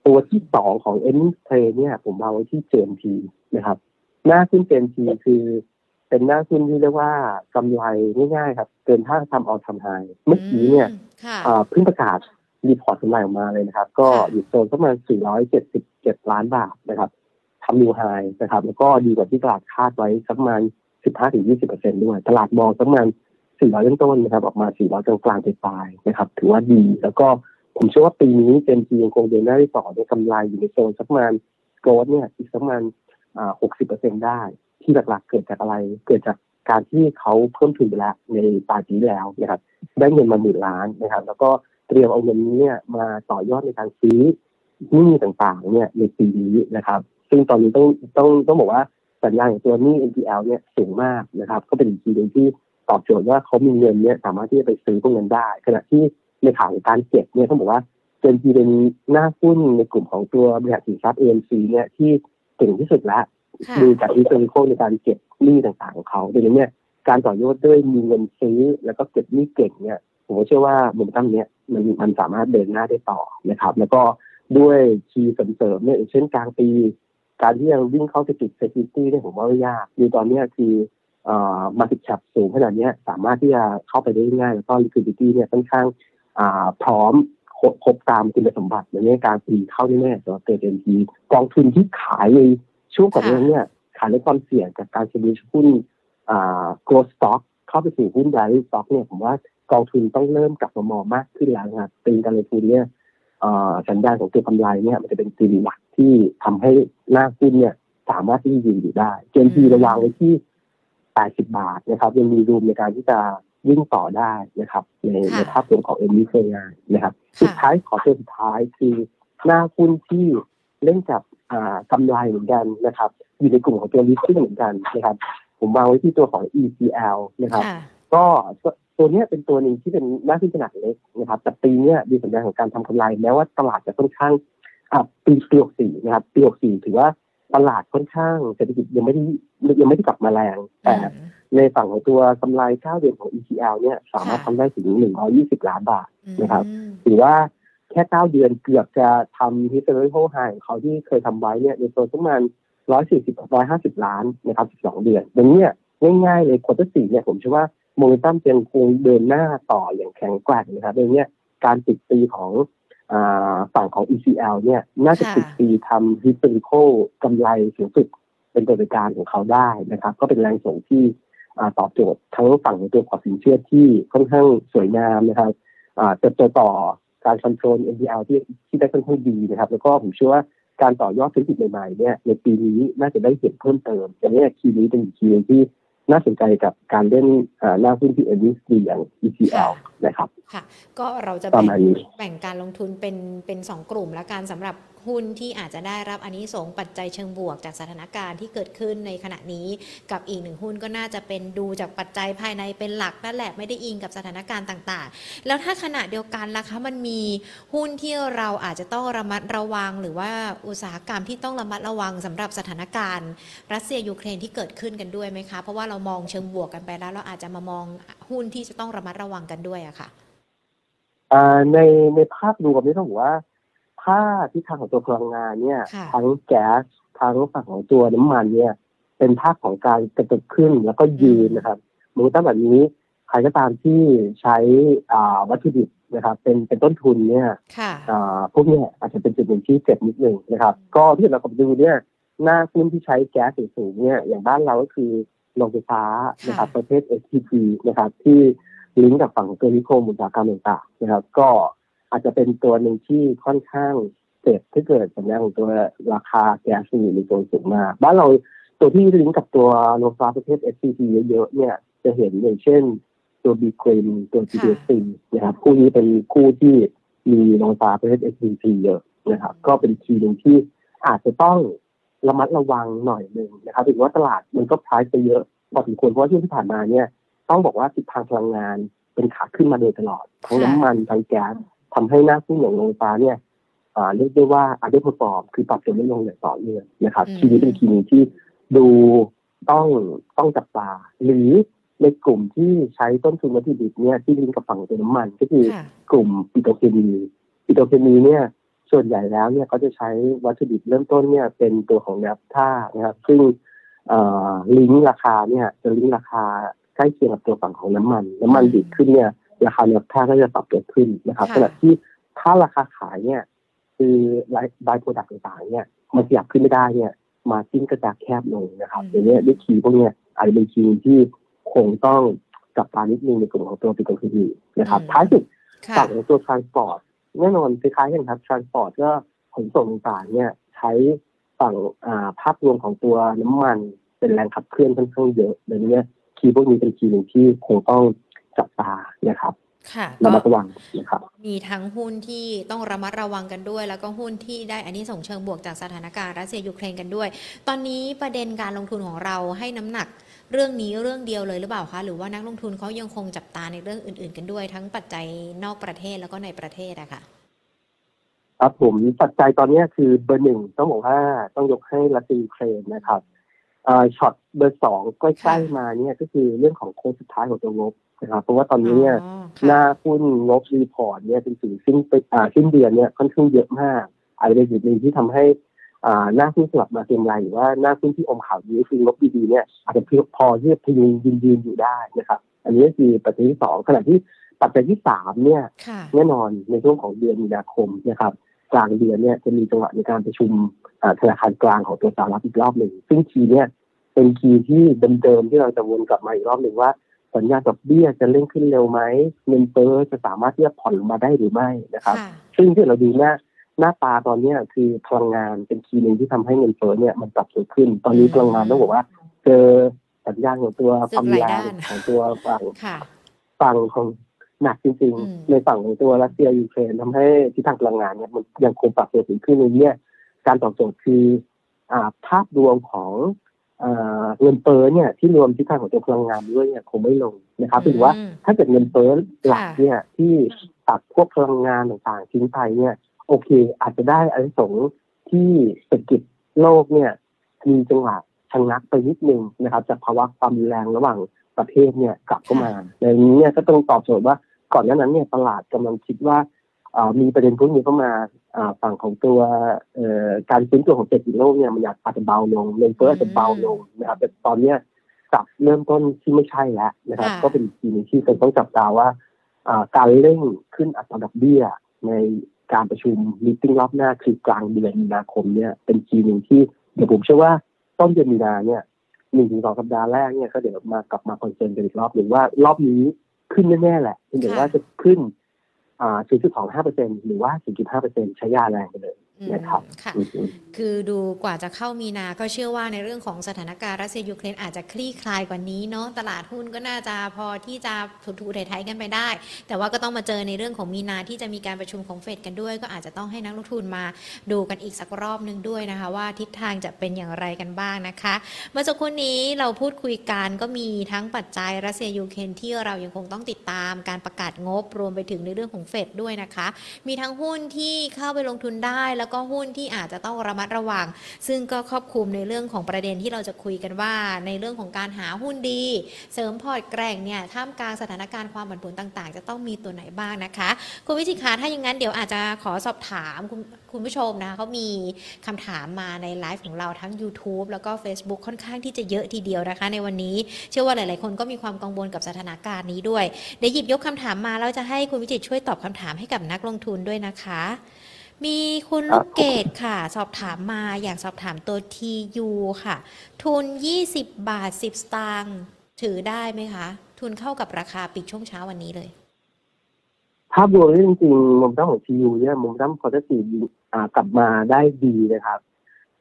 S2: ตัวที่สองของ earning play เนี่ยผมวางไว้ที่ JMT นะครับ หน้าขึ้น JMT คือเป็นหน้าขึ้นที่เรียกว่ากำไรง่ายๆครับ เกินถ้าทำเอาทำไฮเมื่อกี้เนี่ย
S1: ค่ะ
S2: อ่าเพิ่งประกาศ รีพอร์ตกำไรออกมาเลยนะครับ ก็
S1: ค่ะ
S2: อยู่โซนประมาณ 477 ล้านบาทนะครับทำนิวไฮนะครับ แล้วก็ดีกว่าที่ตลาดคาดไว้สักประมาณ 15-20%ด้วย ตลาดมองสักประมาณ 400ต้นต้นๆนะครับ ออกมา 400 กลางกลางๆปลายๆนะครับ ถือว่าดี แล้วก็ผมเชื่อว่าปีนี้เจนทียังคงเดินหน้าได้ต่อในกำไรอยู่ในโซนสักประมาณโกลดเนี่ยอีกสักประมาณอ่า60%ได้ ที่หลักๆเกิดจากอะไร เกิดจากการที่เขาเพิ่มทุนไปแล้วในปลายปีที่แล้วนะครับ ได้เงินมาหมื่นล้านนะครับ แล้วก็ เตรียมเอาเงินนี้เนี่ยมาต่อยอดในการซื้อหนี้ต่างๆ เนี่ยในปีนี้นะครับ ซึ่งตอนนี้ต้องต้องต้องบอกว่าสัญญาณของตัวหนี้ NPL เนี่ยสูงมากนะครับ ก็เป็นอีกทีหนึ่งที่ตอบโจทย์ว่าเขามีเงินเนี่ยสามารถที่จะไปซื้อพวกนั้นได้ ขณะที่ในข่าวของการเก็บเนี่ยต้องบอกว่าเป็นทีเป็นหน้าหุ้นในกลุ่มของตัวบริษัทสินทรัพย์ AMC เนี่ยที่เก่งที่สุดแล้ว
S1: ค่ะ
S2: ดูจากที่เป็นโคในการเก็บหนี้ต่างๆของเขาดังนั้นเนี่ยการต่อยอดด้วยมีเงินซื้อแล้วก็เก็บหนี้เก่งเนี่ย ผมเชื่อว่าโมเมนตัมเนี้ยมันมันสามารถเดินหน้าได้ต่อนะครับ แล้วก็ด้วยคีย์เสริมๆเนี่ยเช่นกลางปี การที่ยังวิ่งเข้าไปติดเซ c ิตี้เนี่ยผมว่าไม่ยากดูตอนนี้คือเอ่อมาติดแคปสูงขนาดนี้สามารถที่จะเข้าไปได้ง่าย แล้วก็ liquidity เนี่ยค่อนข้างอ่าพร้อมครบครบตามคุณสมบัติในเรื่องการปีเข้าแน่ๆสำหรับเกิดเอ็นทีกองทุนที่ขายในช่วงก่อนหน้านี้ขายในความเสี่ยงจากการเฉลี่ยหุ้นอ่า growth stock เข้าไปสู่หุ้น value stock เนี่ยผมว่า กองทุนต้องเริ่มกลับมามองมากขึ้นแล้วนะครับตีการลงทุนเนี่ยอ่าสัญญาณของตัวกำไรเนี่ยมันจะเป็นตีหลักที่ทำให้หน้าหุ้นเนี่ย สามารถที่จะยืนอยู่ได้เจนที
S1: อืม
S2: ระวางไว้ที่ 80 บาทนะครับยังมีรูมในการที่จะวิ่งต่อได้นะครับ ในในภาพรวมของเอ็มวีเคงานนะครับ สุดท้ายขอตัวสุดท้ายคือหน้าหุ้นที่เล่นกับกำไรเหมือนกันนะครับ อยู่ในกลุ่มของตัวลิสติ้งเหมือนกันนะครับ ผมวางไว้ที่ตัวของ ECL นะครับ ก็ ตัวนี้เป็นตัวหนึ่งที่เป็นหน้าที่ขนาดเล็กนะครับแต่ปีนี้มีสัญญาณของการทำกำไรแม้ว่าตลาดจะค่อนข้างอ่าปีปีหกสี่นะครับปีหกสี่ถือว่าตลาดค่อนข้างเศรษฐกิจยังไม่ได้ยังไม่ได้กลับมาแรง แต่ในฝั่งของตัวกำไรเก้าเดือนของ ECL เนี่ยสามารถทำได้ถึงหนึ่งร้อยี่สิบล้านบาทนะครับถือว่าแค่เก้าเดือนเกือบจะทำ historical high ของเขาที่เคยทำไว้เนี่ยในโซนประมาณร้อยสี่สิบร้อยห้าสิบล้านนะครับสิบสองเดือนดังนี้ง่ายๆเลยควอเตอร์สี่เนี่ยผมเชื่อว่า โมเมนตัมยังคงเดินหน้าต่ออย่างแข็งแกร่งนะครับดังนี้การติดปีของอฝั่งของ ECL เนี่ยน่าจะติดปีทำ historical กำไรสูงสุดเป็นตัวการของเขาได้นะครับ ก็เป็นแรงส่งที่ตอบโจทย์ทั้งฝั่งของตัวขอสินเชื่อที่ค่อนข้างสวยงามนะครับเติบโตต่อการคอนโทรล NPL ที่ที่ได้ค่อนข้างดีนะครับ แล้วก็ผมเชื่อว่าการต่อยอดธุรกิจใหม่ๆเนี่ยในปีนี้น่าจะได้เห็นเพิ่มเติมอย่างนี้คีย์นี้เป็นคีย์ที่ น่าสนใจกับการเล่นหน้าหุ้นที่ n v s d อย่าง ECL นะครับ
S1: ค่ะ ก็เราจะแบ่งแบ่งการลงทุนเป็นเป็นสองกลุ่มและการสำหรับหุ้นที่อาจจะได้รับอันนี้สงปัจจัยเชิงบวกจากสถานการณ์ที่เกิดขึ้นในขณะนี้ กับอีกหนึ่งหุ้นก็น่าจะเป็นดูจากปัจจัยภายในเป็นหลักนั่นแหละไม่ได้อิงกับสถานการณ์ต่างๆ แล้วถ้าขณะเดียวกันล่ะคะมันมีหุ้นที่เราอาจจะต้องระมัดระวัง หรือว่าอุตสาหกรรมที่ต้องระมัดระวังสำหรับสถานการณ์ รัสเซียยูเครนที่เกิดขึ้นกันด้วยไหมคะ เพราะว่าเรามองเชิงบวกกันไปแล้ว เราอาจจะมามองหุ้นที่จะต้องระมัดระวังกันด้วยอะค่ะ
S2: ในในภาพรวมนี่ต้องบอกว่า ถ้าที่ทางของตัวพลังงานเนี่ยทั้งแก๊สทั้งฝั่งของตัวน้ำมันเนี่ย เป็นภาพของการกระตุกขึ้นแล้วก็ยืนนะครับมือตั้งแบบนี้ใครก็ตามที่ใช้วัตถุดิบนะครับ เป็นเป็นต้นทุนเนี่ยพวกนี้อาจจะเป็นจุดหนึ่งที่เจ็บนิดหนึ่งนะครับ ก็ที่เราไปดูเนี่ยหน้าหุ้นที่ใช้แก๊สสูงเนี่ยอย่างบ้านเราก็คือโรงไฟฟ้านะครับประเภท STP นะครับ ที่ลิงก์กับฝั่งตัวนิคมอุตสาหกรรมต่างๆนะครับ ก็ อาจจะเป็นตัวหนึ่งที่ค่อนข้างเจ็บถ้าเกิดสัญญาของตัวราคาแก๊สอยู่ในโซนสูงมากบ้านเราตัวที่ลิงก์กับตัวโลฟ้าประเภท SCP เยอะๆเนี่ยจะเห็นอย่างเช่น ตัวบีครีมตัว GDC นะครับคู่นี้เป็นคู่ที่มีโลฟ้าประเภท SCP เยอะนะครับ ก็เป็นทีหนึ่งที่อาจจะต้องระมัดระวังหน่อยหนึ่งนะครับถึงว่าตลาดมันก็พายไปเยอะพอสมควรเพราะว่าช่วงที่ผ่านมาเนี่ย ต้องบอกว่าทิศทางพลังงานเป็นขาขึ้นมาโดยตลอดทั้งน้ำมันทั้งแก๊ส ทำให้หน้าหุ้นอย่างโรงฟ้าเนี่ยเรียกได้ว่าอาจจะพอฟอร์มคือปรับตัวไม่ลงอย่างต่อเนื่องนะครับทีนี้เป็นทีนี้ที่ดูต้องต้องจับตาหรือในกลุ่มที่ใช้ต้นทุนวัตถุดิบเนี่ยที่ลิงกับฝั่งตัวน้ำมัน ก็คือกลุ่มปิโตรเคมีปิโตรเคมีเนี่ยส่วนใหญ่แล้วเนี่ยเขาจะใช้วัตถุดิบเริ่มต้นเนี่ยเป็นตัวของแนบท่านะครับ ซึ่งลิงก์ราคาเนี่ยจะลิงก์ราคาใกล้เคียงกับตัวฝั่งของน้ำมัน น้ำมันดิบขึ้นเนี่ย ราคาเนื้อผ้าก็จะปรับตัวขึ้นนะครับขณะที่ถ้าราคาขายเนี่ย คือ by-product ต่างๆเนี่ยมันขยับขึ้นไม่ได้เนี่ย margin ก็จะแคบลงนะครับอย่างนี้ด้วย key พวกนี้อาจจะเป็น key ที่คงต้องจับตานิดนึงในกลุ่มของตัวปิโตรเคมีนะครับท้ายสุดฝั่งของตัว transport แน่นอนคล้ายๆกันครับ transport ก็ขนส่งต่างๆเนี่ยใช้ฝั่งภาพรวมของตัวน้ำมันเป็นแรงขับเคลื่อนค่อนข้างเยอะดังนี้คีย์พวกนี้เป็นคีย์หนึ่งที่คงต้อง จับตานะครับ
S1: ค่ะ
S2: ระมัดระวังนะครับ
S1: มีทั้งหุ้นที่ต้องระมัดระวังกันด้วย แล้วก็หุ้นที่ได้อันนี้ส่งเชิงบวกจากสถานการณ์รัสเซียยูเครนกันด้วย ตอนนี้ประเด็นการลงทุนของเราให้น้ำหนักเรื่องนี้เรื่องเดียวเลยหรือเปล่าคะหรือว่านักลงทุนเขายังคงจับตาในเรื่องอื่น ๆ กันด้วย ทั้งปัจจัยนอกประเทศแล้วก็ในประเทศอะค่ะ
S2: ครับผมปัจจัยตอนนี้คือเบอร์หนึ่งต้องบอกว่าต้องยกให้รัสเซียยูเครนนะครับ ช็อตเบอร์สองใกล้ๆมาเนี่ยก็คือเรื่องของโค้งสุดท้ายของตัวงบนะครับเพราะว่าตอนนี้เนี่ยหน้าหุ้นงบ report เนี่ยเป็นสิ่งสิ้นไปอ่าสิ้นเดือนเนี่ยค่อนข้างเยอะมากอาจจะเป็นจุดหนึ่งที่ทำให้อ่าหน้าหุ้นสลับมาเต็มรายหรือว่าหน้าหุ้นที่อมข่าวดีคืองบดีๆเนี่ยอาจจะเพียงพอที่จะพยุงยืนยืนอยู่ได้นะครับ อันนี้คือปัจจัยที่สองขณะที่ปัจจัยที่สามเนี่ยแน่นอนในช่วงของเดือนมีนาคมนะครับกลางเดือนเนี่ยจะมีจังหวะในการประชุมธนาคารกลางของตัวสหรัฐอีกรอบหนึ่งซึ่งทีเนี่ย เป็นคีย์ที่เดิมๆที่เราจะวนกลับมาอีกรอบหนึ่งว่าสัญญาดอกเบี้ยจะเร่งขึ้นเร็วไหมเงินเฟ้อจะสามารถที่จะผ่อนลงมาได้หรือไม่นะครับ ซึ่งที่เราดูหน้าหน้าตาตอนนี้คือพลังงานเป็นคีย์หนึ่งที่ทำให้เงินเฟ้อเนี่ยมันปรับตัวขึ้น ตอนนี้พลังงานต้องบอกว่า เจอสัญญาณของตัวความ
S1: สึกห
S2: แร
S1: ลาย
S2: ง
S1: ด้าน
S2: ของตัวฝั่ง
S1: ค่ะ
S2: ฝั่งของหนักจริง
S1: อืม
S2: ๆในฝั่งของตัวรัสเซียยูเครนทำให้ทิศทางพลังงานเนี่ยมันยังคงปรับตัวสูงขึ้นในเนี่ยการตอบโจทย์คืออ่าภาพรวมของอ่า เงินเฟ้อเนี่ยที่รวมทิศทางของตัวพลังงานด้วยเนี่ยคงไม่ลงนะครับถือว่า
S1: อืม
S2: ถ้าเกิดเงินเฟ้อหลัก
S1: ค่ะ
S2: เนี่ยที่ตัดพวกพลังงานต่างๆทิ้งไปเนี่ยโอเค อาจจะได้อานิสงส์ที่เศรษฐกิจโลกเนี่ยมีจังหวะชะงักไปนิดนึงนะครับ จากภาวะความรุนแรงระหว่างประเทศเนี่ยกลับเข้ามาในนี้เนี่ยก็ต้องตอบโจทย์ว่าก่อนหน้านั้นเนี่ยตลาดกำลังคิดว่าเอ่อ มีประเด็นพวกนี้เข้ามาอ่าฝั่งของตัวเอ่อการฟื้นตัวของเศรษฐกิจโลกเนี่ยมันอยากอาจจะเบาลงเงินเฟ้ออาจจะเบาลงนะครับแต่ตอนเนี้ยกลับเริ่มต้นที่ไม่ใช่แล้วนะครับ
S1: ค่ะ
S2: ก็เป็นอีกทีหนึงที่เป็นต้องจับตาว่าอ่าการเร่งขึ้นอัตราดอกเบี้ยในการประชุม meeting รอบหน้าคือกลางเดือนมีนาคมเนี่ยเป็นทีหนึ่งที่เดี๋ยวผมเชื่อว่าต้นเดือนมีนาเนี่ยหนึ่งถึงสองสัปดาห์แรกเนี่ยก็เดี๋ยวมากลับมา concern กันอีกรอบหนึ่งว่ารอบนี้ขึ้นแน่ๆแหละเพียงแต่ว่าจะขึ้นอ่า 0.25เปอร์เซ็นหรือว่า 0.5เปอร์เซ็นใช้ยาแรงไปเลย นะครับ
S1: ค่ะ
S2: อืม
S1: คือดูกว่าจะเข้ามีนา ก็เชื่อว่าในเรื่องของสถานการณ์รัสเซียยูเครนอาจจะคลี่คลายกว่านี้เนาะ ตลาดหุ้นก็น่าจะพอที่จะถูถูไทยๆกันไปได้ แต่ว่าก็ต้องมาเจอในเรื่องของมีนาที่จะมีการประชุมของเฟดกันด้วย ก็อาจจะต้องให้นักลงทุนมาดูกันอีกสักรอบหนึ่งด้วยนะคะ ว่าทิศทางจะเป็นอย่างไรกันบ้างนะคะ เมื่อสักครู่นี้เราพูดคุยกันก็มีทั้งปัจจัยรัสเซียยูเครนที่เรายังคงต้องติดตามการประกาศงบรวมไปถึงในเรื่องของเฟดด้วยนะคะ มีทั้งหุ้นที่เข้าไปลงทุนได้แล้วก็หุ้นที่อาจจะต้องระมัดระวัง ซึ่งก็ครอบคลุมในเรื่องของประเด็นที่เราจะคุยกันว่า ในเรื่องของการหาหุ้นดี เสริมพอร์ตแกร่งเนี่ยท่ามกลางสถานการณ์ความผันผวนต่างๆ จะต้องมีตัวไหนบ้างนะคะ คุณวิจิตรคะถ้าอย่างนั้นเดี๋ยวอาจจะขอสอบถามคุณคุณผู้ชมนะคะเขามีคำถามมาในไลฟ์ของเราทั้ง YouTube แล้วก็ Facebook ค่อนข้างที่จะเยอะทีเดียวนะคะ ในวันนี้เชื่อว่าหลาย ๆ คนก็มีความกังวลกับสถานการณ์นี้ด้วยเดี๋ยวหยิบยกคำถามมาแล้วจะให้คุณวิจิตรช่วยตอบคำถามให้กับนักลงทุนด้วยนะคะ มีคุณลูกเกดค่ะ สอบถามมาอยากสอบถามตัว TU ค่ะ ทุน 20 บาท 10 สตางค์ถือได้ไหมคะ ทุนเข้ากับราคาปิดช่วงเช้าวันนี้เลย
S2: ภาพรวมจริงๆมุมตั้งของ TU เนี่ย momentum quarter สี่กลับมาได้ดีนะครับ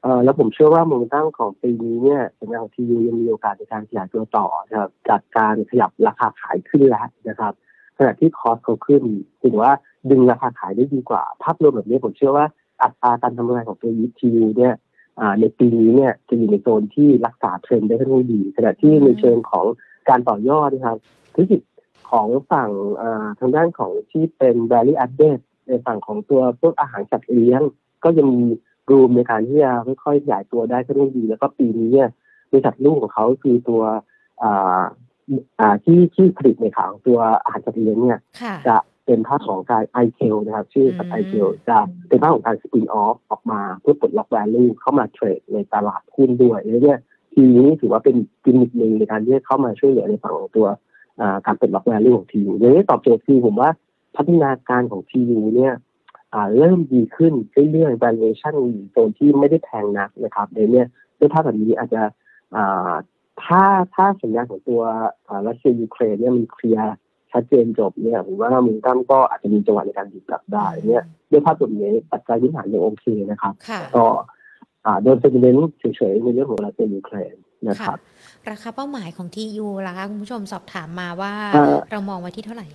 S2: เอ่อแล้วผมเชื่อว่ามุมตั้งของปีนี้เนี่ยสัญญาณของ TU ยังมีโอกาสในการขยายตัวต่อนะครับจากการขยับราคาขายขึ้นแล้วนะครับ ขณะที่ cost เขาขึ้นถือว่าดึงราคาขายได้ดีกว่า ภาพรวมแบบนี้ผมเชื่อว่าอัตราการทำงานของตัวทียูเนี่ยในปีนี้เนี่ยจะอยู่ในโซนที่รักษาเทรนด์ได้ค่อนข้างดีขณะที่ในเชิงของการต่อยอดนะครับธุรกิจของฝั่งทางด้านของที่เป็น value added ในฝั่งของตัวพวกอาหารสัตว์เลี้ยง ก็ยังมีรูมในการที่จะค่อยๆขยายตัวได้ค่อนข้างดี แล้วก็ปีนี้เนี่ยบริษัทลูกของเขาคือตัว ที่ที่ผลิตในขายของตัวอาหารสัตว์เลี้ยงเนี่ย
S1: ค่ะ
S2: จะเป็นภาพของการ i t e l นะครับ ชื่อกับ
S1: อืม
S2: i t e l จะเป็นภาพของการ spin off ออกมาเพื่อปลดล็อก value เข้ามาเทรดในตลาดหุ้นด้วยแล้วเนี่ยทีนี้ถือว่าเป็นกิมมิคหนึ่งในการที่จะเข้ามาช่วยเหลือในฝั่งของตัวอ่าการปลดล็อกแวลูของทียูอย่างนี้ตอบโจทย์คือผมว่าพัฒนาการของทียูเนี่ยอ่าเริ่มดีขึ้นเรื่อยๆ valuation อยู่โซนที่ไม่ได้แพงนักนะครับในเนี่ยด้วยภาพแบบนี้อาจจะอ่า ถ้าถ้าสัญญาณของตัวอ่ารัสเซียยูเครนเนี่ยมันเคลียร์ชัดเจนจบเนี่ยผมว่ามูลตั้มก็อาจจะมีจังหวะในการดีดกลับได้เนี่ยด้วยภาพแบบนี้ปัจจัยพื้นฐานยังโอเคนะครับ
S1: ค่ะ
S2: ก็อ่าโดน sentiment เฉยๆในเรื่องของรัสเซียยูเครนนะครับ
S1: ราคาเป้าหมายของ TU ล่ะคะคุณผู้ชมสอบถามมาว่า
S2: เอ่อ
S1: เรามองไว้ที่เท่าไหร่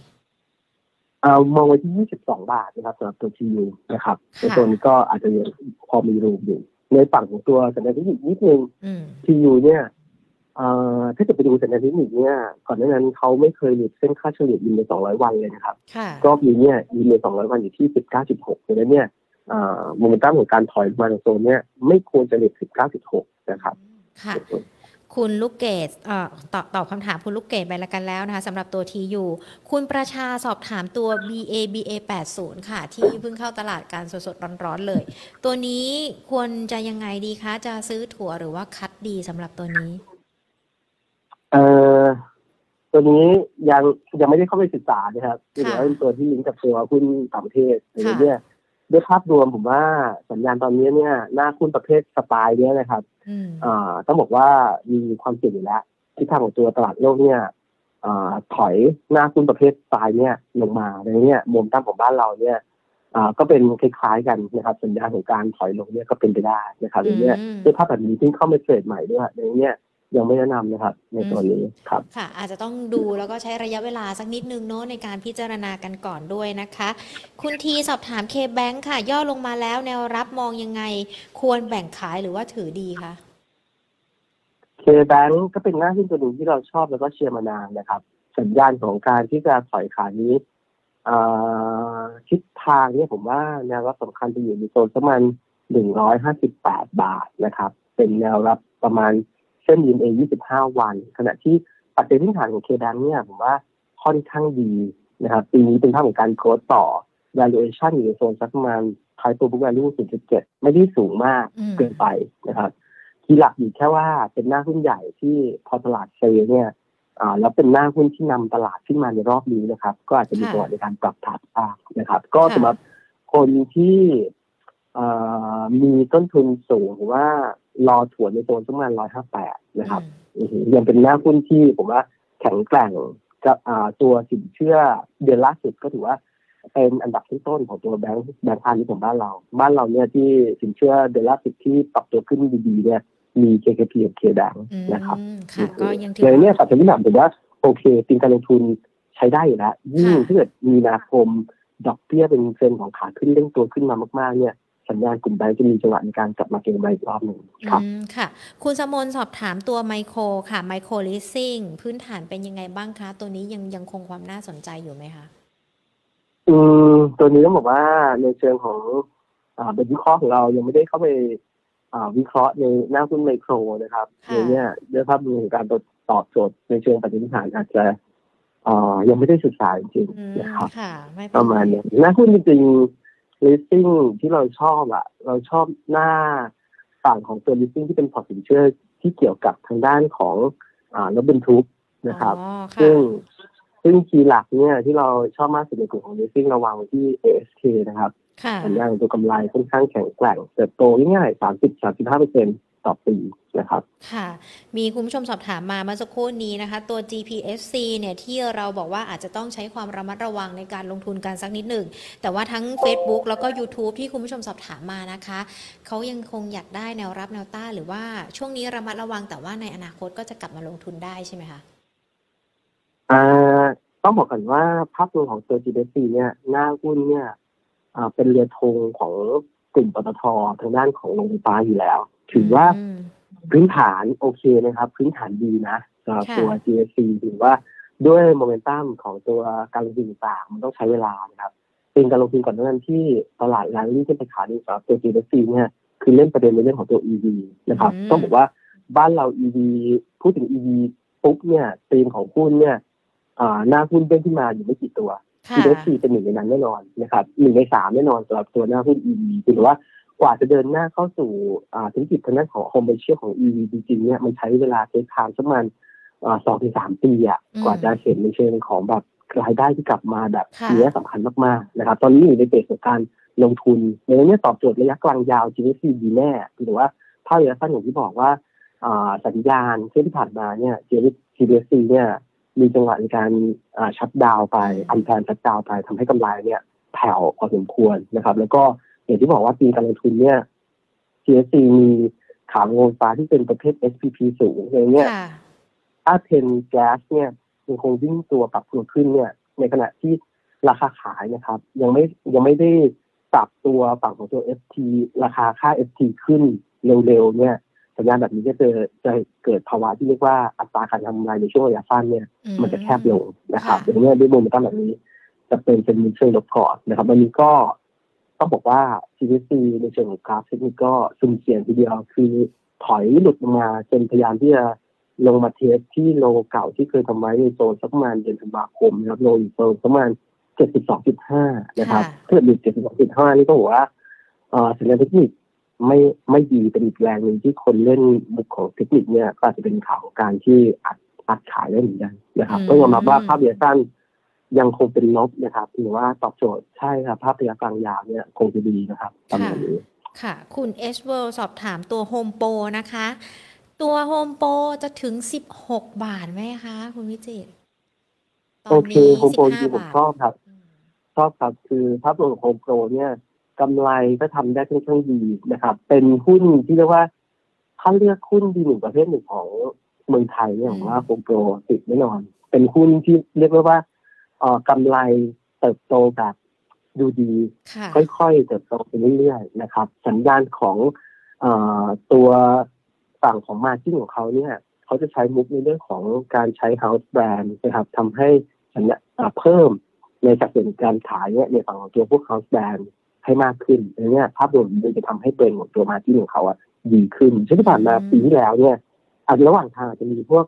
S2: เอามองไว้ที่ 22 บาทนะครับสำหรับตัว TU นะครับใน
S1: ค่ะ
S2: ตัวนี้ก็อาจจะยังพอมี room อยู่ในฝั่งของตัวสัญญาณเทคนิคนิดนึง
S1: อืม
S2: TU เนี่ยเอ่อ ถ้าจะไปดูสัญญาณเทคนิคเนี่ยก่อนหน้านั้นเขาไม่เคยหลุดเส้นค่าเฉลี่ยยินใน200 วันเลยนะครับ
S1: ค่ะ
S2: รอบนี้เนี่ยยินใน200 วันอยู่ที่ 19.6ดังนั้นเนี่ยโมเมนตัมของการถอยมาในโซนเนี่ยไม่ควรจะหลุด19.6 นะครับ
S1: ค่ะคุณลูกเกดเอ่อตอบตอบคำถามคุณลูกเกดไปแล้วกันแล้วนะคะสำหรับตัว TU คุณประชาสอบถามตัว BA BA 80 ค่ะ ที่เพิ่งเข้าตลาดการสดๆร้อนๆเลย ตัวนี้ควรจะยังไงดีคะ จะซื้อถั่วหรือว่าคัดดีสำหรับตัวนี้
S2: เอ่อตัวนี้ยังยังไม่ได้เข้าไปศึกษานะครับ
S1: ค่ะ
S2: เดี๋ยวเป็นตัวที่ลิงก์กับตัวหุ้นต่างประเทศ
S1: ค่ะ
S2: เนี่ยด้วยภาพรวมผมว่าสัญญาณตอนนี้เนี่ยหน้าหุ้นประเภทสไตล์เนี้ยนะครับ
S1: อืม
S2: อ่าต้องบอกว่ามีความเสี่ยงอยู่แล้วที่ทางของตัวตลาดโลกเนี่ยอ่าถอยหน้าหุ้นประเภทสไตล์เนี่ยลงมาในเนี้ยมุมตั้งของบ้านเราเนี่ยอ่าก็เป็นคล้ายๆกันนะครับสัญญาณของการถอยลงเนี่ยก็เป็นไปได้นะครับในเนี้ย
S1: อืม
S2: ด้วยภาพแบบนี้ที่เข้ามาเทรดใหม่ด้วยในเนี้ย ยังไม่แนะนำนะครับในตัวนี้ครับ
S1: ค่ะ อาจจะต้องดูแล้วก็ใช้ระยะเวลาสักนิดนึงเนาะในการพิจารณากันก่อนด้วยนะคะ คุณทีสอบถามเคแบงค่ะ ย่อลงมาแล้วแนวรับมองยังไง ควรแบ่งขายหรือว่าถือดีคะ
S2: เคแบงก็เป็นหน้าที่ตัวหนึ่งที่เราชอบแล้วก็เชียร์มานานนะครับ สัญญาณของการที่จะถอยขานี้เอ่อทิศทางเนี่ยผมว่าแนวรับสำคัญจะอยู่ในโซนประมาณหนึ่งร้อยห้าสิบแปดบาทนะครับ เป็นแนวรับประมาณ เส้นยืนเอยี่สิบห้าวัน ขณะที่ปัจจัยพื้นฐานของเคแบงเนี่ยผมว่าค่อนข้างดีนะครับปีนี้เป็นภาพของการโกรธต่อ valuation อยู่ในโซนสักประมาณ price to book value 0.7 ไม่ได้สูงมาก
S1: อืม
S2: เกินไปนะครับคีย์หลักอยู่แค่ว่าเป็นหน้าหุ้นใหญ่ที่พอตลาดเซลล์เนี่ยอ่าแล้วเป็นหน้าหุ้นที่นำตลาดขึ้นมาในรอบนี้นะครับ ก็อาจจะมี
S1: ค่ะ
S2: จังหวะในการปรับฐานบ้างนะครับ ก็
S1: ค่ะ
S2: สำหรับคนที่อ่ามีต้นทุนสูงหรือว่า รอถั่วในโซนประมาณร้อยห้าแปดนะครับ
S1: อืม
S2: อือหือยังเป็นหน้าหุ้นที่ผมว่าแข็งแกร่งกับอ่าตัวสินเชื่อเดือนล่าสุดก็ถือว่าเป็นอันดับต้นๆของตัวแบงก์แบงก์พาณิชย์ของบ้านเรา บ้านเราเนี่ยที่สินเชื่อเดือนล่าสุดที่ปรับตัวขึ้นดีๆเนี่ยมี KKP กับ KBank
S1: อืม
S2: นะครับ
S1: ค่ะก็ยังถื
S2: เลยเนี่ย
S1: ว่า
S2: ปัจจัยที่หนักผมว่าโอเคเป็นการลงทุนใช้ได้อยู่แล้วยิ่ง
S1: ค่ะ
S2: ถ้าเกิดมีนาคมดอกเบี้ยเป็นเทรนด์ของขาขึ้นเร่งตัวขึ้นมามากๆ เนี่ย สัญญาณกลุ่มแบงก์จะมีจังหวะในการกลับมาเก็งกำไรอีกรอบหนึ่งครับ
S1: อืมค่ะ คุณสมนสอบถามตัวไมโครค่ะไมโครลิสซิ่งพื้นฐานเป็นยังไงบ้างคะ ตัวนี้ยังยังคงความน่าสนใจอยู่ไหมคะ
S2: อืมตัวนี้ต้องบอกว่าในเชิงของอ่าบทวิเคราะห์ของเรายังไม่ได้เข้าไปอ่าวิเคราะห์ในหน้าหุ้นไมโครนะครับ
S1: ค่ะ
S2: ในเนี้ยด้วยภาพรวมของการตอบโจทย์ในเชิงปฏิทินฐานอาจจะอ่ายังไม่ได้ศึกษาจริง
S1: อืม
S2: ๆนะครับ
S1: ค่ะไม่เป็
S2: ประมาณเนี้ยหน้าหุ้นจริงๆ listing ที่เราชอบอะเราชอบหน้าฝั่งของตัว listing ที่เป็นพอร์ตสินเชื่อที่เกี่ยวกับทางด้านของอ่ารถบรรทุกนะครับ
S1: อ๋อค่ะ
S2: ซึ่งซึ่งคีย์หลักเนี่ยที่เราชอบมากสุดในกลุ่มของ leasing เราวางไว้ที่ ASK นะครับ
S1: ค่ะ
S2: สัญญาณของตัวกำไรค่อนข้างแข็งแกร่งเติบโตง่ายๆ30-35เปอร์เซ็นต่ อปีนะครับ
S1: ค่ะ มีคุณผู้ชมสอบถามมาเมื่อสักครู่นี้นะคะ ตัว GPSC เนี่ยที่เราบอกว่าอาจจะต้องใช้ความระมัดระวังในการลงทุนกันสักนิดหนึ่ง แต่ว่าทั้ง Facebook แล้วก็ YouTube ที่คุณผู้ชมสอบถามมานะคะ เขายังคงอยากได้แนวรับแนวต้านหรือว่าช่วงนี้ระมัดระวังแต่ว่าในอนาคตก็จะกลับมาลงทุนได้ใช่ไหมคะ
S2: อ่าต้องบอกก่อนว่าภาพรวมของตัว GDP เนี่ยหน้าหุ้นเนี่ยอ่าเป็นเรือธงของ กลุ่มปตททางด้านของโรงไฟฟ้าอยู่แล้ว ถือว่า
S1: อืม
S2: พื้นฐานโอเคนะครับ พื้นฐานดีนะสำหรับ
S1: ค่ะ
S2: ตัว GSC ถือว่าด้วยโมเมนตัมของตัวการลงทุนต่างๆมันต้องใช้เวลานะครับเป็นการลงทุนก่อนหน้านั้นที่ตลาดแรงที่ขึ้นไปขาดีสำหรับตัว GSC เนี่ยคือเล่นประเด็นในเรื่องของตัว EV นะครับ
S1: อืม
S2: ต้องบอกว่าบ้านเรา EV พูดถึง EV ปุ๊บเนี่ยธีมของหุ้นเนี่ยอ่าหน้าหุ้นเด้งขึ้นมาอยู่ไม่กี่ตัว
S1: ค่ะ
S2: GSC เป็นหนึ่งในนั้นแน่นอนนะครับหนึ่งในสามแน่นอนสำหรับตัวหน้าหุ้น EV ถือว่ากว่าจะเดินหน้าเข้าสู่อ่าธุรกิจทางด้านของโฮมเบเชียของ EV จริงๆเนี่ยมันใช้เวลาเทคทางประมาณสองถึงสามปีอะ
S1: อืม
S2: กว่าจะเห็นในเชิงของแบบรายได้ที่กลับมาแบบ
S1: ค่ะ
S2: เนี้ยสำคัญมากๆนะครับ ตอนนี้อยู่ในเฟสของการลงทุนในเนี้ยตอบโจทย์ระยะกลางยาว GSC ดีแน่ถือว่าภาพระยะสั้นอย่างที่บอกว่าอ่าสัญญาณที่ผ่านมาเนี่ย GSC เนี่ย มีจังหวะในการอ่าชัดดาวน์ไปอันแพนชัดดาวน์ไปทำให้กำไรเนี่ยแผ่วพอสมควรนะครับ แล้วก็อย่างที่บอกว่าปีการลงทุนเนี่ย GSC มีขาลงไฟฟ้าที่เป็นประเภท SPP สูงอย่างเงี้ย
S1: ค่ะ
S2: ถ้าเทนแก๊สเนี่ยยังคงวิ่งตัวปรับตัวขึ้นเนี่ย ในขณะที่ราคาขายนะครับ ยังไม่ยังไม่ได้ปรับตัวฝั่งของตัว FT ราคาค่า FT ขึ้นเร็วๆเนี่ย สัญญาณแบบนี้ก็จะจะเกิดภาวะที่เรียกว่าอัตราการทำกำไรในช่วงระยะสั้นเนี่ย
S1: อื
S2: มันจะแคบลงนะครับ
S1: ค่ะ
S2: อย่างนี้ยด้วยโมเมนตัมแบบนี้ จะเป็นเป็นมิเชลลบก่อนนะครับวันนี้ก็ต้องบอกว่า CVC ในเชิงของกราฟเทคนิคก็ซุ่มเสี่ยงทีเดียวคือถอยหลุดลงมาจนพยายามที่จะลงมาเทสที่โลเก่าที่เคยทำไว้ในโซนสักประมาณเดือนธันวาคมนะครับโลอยู่โซนประมาณ72.5นะครับ
S1: ค่ะ
S2: ถ้าเกิดหลุด72.5นี่ก็บอกว่าเอ่อสัญญาณเทคนิค ไม่ไม่ดีเป็นอีกแรงหนึ่งที่คนเล่นบุกของเทคนิคเนี่ยก็อาจจะเป็นข่าวของการที่อัดอัดขายได้เหมือนกันนะครับ
S1: อืม
S2: ต้องยอมรับว่าภาพระยะสั้นยังคงเป็นลบนะครับหรือว่าตอบโจทย์ใช่ครับภาพระยะกลางยาวเนี่ยคงจะดีนะครับประมาณนี้
S1: ค่ะ คุณเอสเวลสอบถามตัวโฮมโปรนะคะ ตัวโฮมโปรจะถึง16บาทไหมคะ คุณวิจิตรต
S2: โอ
S1: อน
S2: เค
S1: นี้
S2: โฮมโปรจริงๆผม
S1: 15
S2: ชอบครับ
S1: อืม
S2: ชอบครับคือภาพรวมของโฮมโปรเนี่ย กำไรก็ทำได้ค่อนข้างดีนะครับ เป็นหุ้นที่เรียกว่า ถ้าเลือกหุ้นดีหนึ่งประเภทหนึ่งของเมืองไทยเนี่ยผมว่าโฮมโปรติดแน่นอน เป็นหุ้นที่เรียกว่าว่าเอ่อกำไรเติบโตแบบดูดี
S1: ค่ะ
S2: ค่อยๆเติบโตไปเรื่อยๆนะครับ สัญญาณของเออตัวฝั่งของมาจิ้นของเขาเนี่ยเขาจะใช้มุกในเรื่องของการใช้ house brand นะครับทำให้สัญญาเอ่อเพิ่มในสัดส่วนการขายเนี่ยในฝั่งของตัวพวก house brand ให้มากขึ้นอันเนี้ยภาพรวมมันจะทำให้เบรนของตัวมาจิ้นของเขาอะดีขึ้นเช่นที่ผ่านมา
S1: อืม
S2: ปีที่แล้วเนี่ยอาจจะระหว่างทางอาจจะมีพวก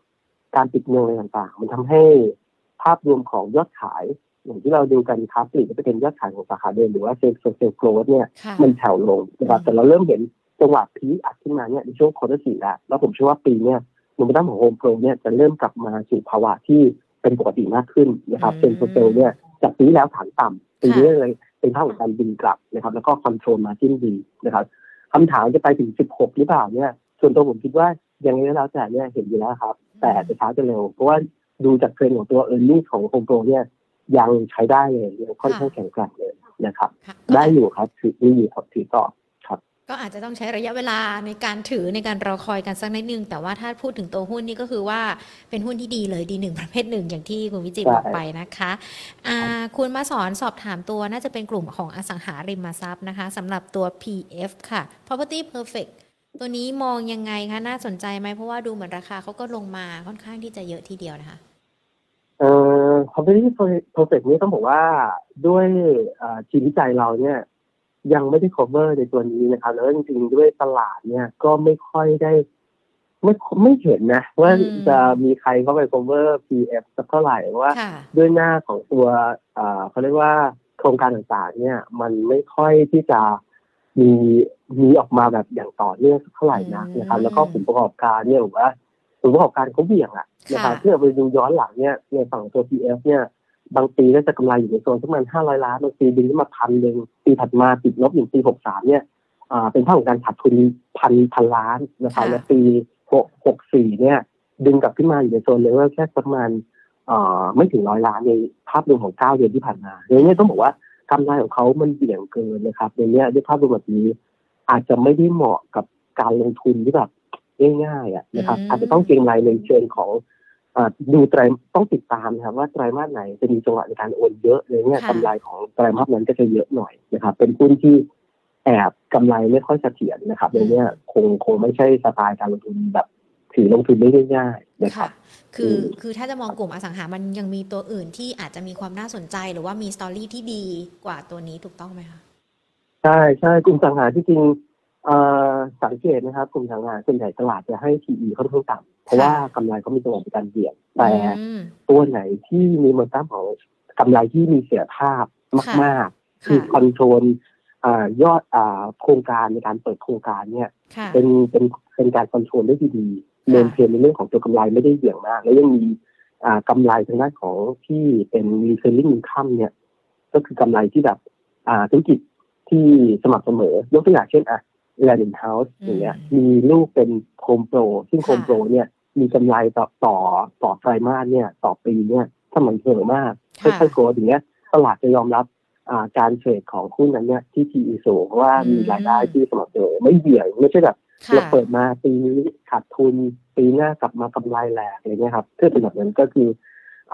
S2: การปิดเงินอะไรต่างๆ มันทำให้ภาพรวมของยอดขาย อย่างที่เราดูกันค้าปลีกก็จะเป็นยอดขายของสาขาเดิมหรือว่า sales sales growth เนี่ย
S1: ค่ะ
S2: มันแผ่วลงนะครับ
S1: อืม
S2: แต่เราเริ่มเห็นจังหวะ pick up ขึ้นมาเนี่ยในช่วง quarter สี่แล้วแล้วผมเชื่อว่าปีเนี่ยโมเมนตัมของโฮมโปรเนี่ยจะเริ่มกลับมาสู่ภาวะที่เป็นปกติมากขึ้นนะครับ same store sale เนี่ยจากปีที่แล้วฐานต่ำปีนี้เลย เป็นภาพของการดึงกลับนะครับ แล้วก็ control margin ดีนะครับคำถามจะไปถึง 16 หรือเปล่าเนี่ยส่วนตัวผมคิดว่ายังไงก็แล้วแต่เนี่ยเห็นอยู่แล้วครับ แต่จะช้าจะเร็ว เพราะว่าดูจากเทรนด์ของตัวเออร์เน็งของโฮมโปรเนี่ยยังใช้ได้เลยยังค่อนข้างแข็งแกร่งเลยนะครับ
S1: ค่ะ
S2: ได้อยู่ครับถือได้อยู่ครับถือต่อ
S1: ก็อาจจะต้องใช้ระยะเวลาในการถือในการรอคอยกันสักนิดนึง แต่ว่าถ้าพูดถึงตัวหุ้นนี่ก็คือว่าเป็นหุ้นที่ดีเลยดีหนึ่งประเภทหนึ่งอย่างที่คุณวิจิตรบอกไปนะคะคุณมาสอนสอบถามตัวน่าจะเป็นกลุ่มของอสังหาริมทรัพย์นะคะสำหรับตัว PF ค่ะ Property Perfect ตัวนี้มองยังไงคะน่าสนใจไหมเพราะว่าดูเหมือนราคาเขาก็ลงมาค่อนข้างที่จะเยอะทีเดียวนะคะ
S2: เอ่อ competitive perfect นี่ต้องบอกว่าด้วยทีมวิจัยเราเนี่ย ยังไม่ได้ cover ในตัวนี้นะครับ แล้วจริงๆด้วยตลาดเนี่ยก็ไม่ค่อยได้ ไม่ไม่เห็นนะ ว่า
S1: อืม
S2: จะมีใครเข้าไป cover PF สักเท่าไหร่เพราะว่า
S1: ค่ะ
S2: ด้วยหน้าของตัวเอ่อเขาเรียกว่าโครงการต่างๆ เนี่ย มันไม่ค่อยที่จะมีมีออกมาแบบอย่างต่อเนื่องสักเท่าไหร่นักนะครับ
S1: อืม
S2: แล้วก็ผลประกอบการเนี่ยผมว่าผลประกอบการเขาเหวี่ยงอะนะครับ
S1: ค่ะ
S2: ที่เราไปดูย้อนหลังเนี่ยในฝั่งตัว PF เนี่ย บางปีก็จะกำไรอยู่ในโซนประมาณห้าร้อยล้านบางปีดึงขึ้นมาพันหนึ่งปีถัดมาติดลบอย่างปีหกสามเนี่ยอ่าเป็นภาพของการขาดทุนพันพันล้านนะครับ
S1: ค่ะ
S2: แล้วปีหกหกสี่เนี่ย ดึงกลับขึ้นมาอยู่ในโซนเลเวลแค่ประมาณเอ่อไม่ถึงร้อยล้านในภาพรวมของเก้าเดือนที่ผ่านมาเดี๋ยวนี้ต้องบอกว่ากำไรของเขามันเบี่ยงเกินนะครับเดี๋ยวนี้ด้วยภาพรวมแบบนี้ อาจจะไม่ได้เหมาะกับการลงทุนที่แบบง่ายๆอะนะครับ
S1: อืม
S2: อาจจะต้องเก็งรายในเชิงของอ่า ดูไตรต้องติดตามนะครับว่าไตรมาสไหนจะมีจังหวะในการโอนเยอะเลยเนี่ย
S1: ค่ะ
S2: กำไรของไตรมาสนั้นก็จะเยอะหน่อยนะครับ เป็นหุ้นที่แอบกำไรไม่ค่อยเสถียรนะครับเดี๋ยวนี้คงคงไม่ใช่สไตล์การลงทุนแบบถือลงทุนได้ง่ายๆนะครับ
S1: ค่ะคือ
S2: อืม
S1: คือถ้าจะมองกลุ่มอสังหามันยังมีตัวอื่นที่อาจจะมีความน่าสนใจหรือว่ามีสตอรี่ที่ดีกว่าตัวนี้ถูกต้องไหมคะ
S2: ใช่ใช่กลุ่มสังหารที่จริงเอ่อสังเกตนะครับ กลุ่มสังหารส่วนใหญ่ตลาดจะให้ PE ค่อนข้างต่ำ เพราะว่ากำไรเขามีจังหวะในการเหวี่ยงแต่
S1: อืม
S2: ตัวไหนที่มีโมเมนตัมของกำไรที่มีเสถียรภาพมากๆ คือ control อ่ายอดอ่าโครงการในการเปิดโครงการเนี่ย
S1: ค่ะ
S2: เป็นเป็นเป็นการ control ได้ดีๆ
S1: ค่ะ
S2: maintain ในเรื่องของตัวกำไรไม่ได้เหวี่ยงมาก แล้วยังมีอ่ากำไรทางด้านของที่เป็น recurring income เนี่ย ก็คือกำไรที่แบบอ่าธุรกิจที่สม่ำเสมอยกตัวอย่างเช่นอะ Land in House
S1: อืม
S2: อย่างเงี้ยมีลูกเป็นโคมโปร ซึ่ง
S1: ค่ะ
S2: โคมโปรเนี่ย มีกำไรต่อต่อต่อไตรมาสเนี่ยต่อปีเนี่ยสม่ำเสมอมาก
S1: ค่ะ
S2: ค่อยๆโกรธอย่างเงี้ยตลาดจะยอมรับอ่าการเทรดของหุ้นนั้นเนี่ยที่ PE สูงเพราะว่ามีรายได้ที่สม่ำเสมอไม่เบี่ยงไม่ใช่แบบ
S1: ค่ะ
S2: เราเปิดมาปีนี้ขาดทุนปีหน้ากลับมากำไรแหลกอะไรเงี้ยครับถ้าเป็นแบบนั้นก็คือ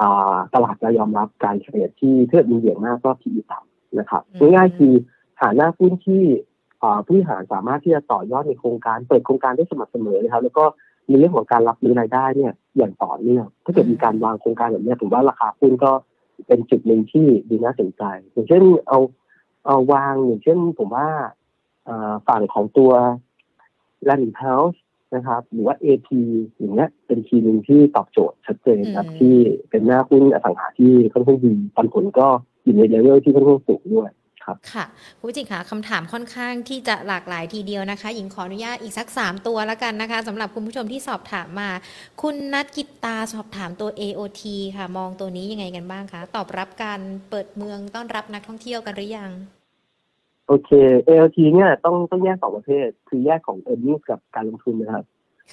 S2: อ่าตลาดจะยอมรับการเทรดที่เทือมีเบี่ยงมากก็ PE ต่ำนะครับ
S1: อืม
S2: ง่ายๆคือหาหน้าหุ้นที่อ่าผู้บริหารสามารถที่จะต่อยอดในโครงการ เปิดโครงการได้สม่ำเสมอนะครับแล้วก็ มีเรื่องของการรับรู้รายได้เนี่ย อย่างต่อเนื่องถ้าเกิดมีการวางโครงการแบบเนี้ยผมว่าราคาหุ้นก็เป็นจุดหนึ่งที่ดีน่าสนใจ อย่างเช่นเอาเอาวางอย่างเช่นผมว่าอ่าฝั่งของตัว Land in House นะครับ หรือว่า AP อย่างเงี้ยเป็นทีมหนึ่งที่ตอบโจทย์ชัดเจนครับ
S1: อืม
S2: ที่เป็นหน้าหุ้นอสังหาที่ค่อนข้างดีปันผลก็อยู่ในเลเวลที่ค่อนข้างสูงด้วย
S1: ค่ะคุณวิจิตรค่ะคำถามค่อนข้างที่จะหลากหลายทีเดียวนะคะ หญิงขออนุญาตอีกสัก 3 ตัวแล้วกันนะคะสำหรับคุณผู้ชมที่สอบถามมา คุณนัทกิตตาสอบถามตัว AOT ค่ะ มองตัวนี้ยังไงกันบ้างคะ ตอบรับการเปิดเมืองต้อนรับนักท่องเที่ยวกันหรือยัง
S2: โอเค ALT เนี่ยต้องต้องแยกสองประเภท คือแยกของ e a r n i n g กับการลงทุนนะครับ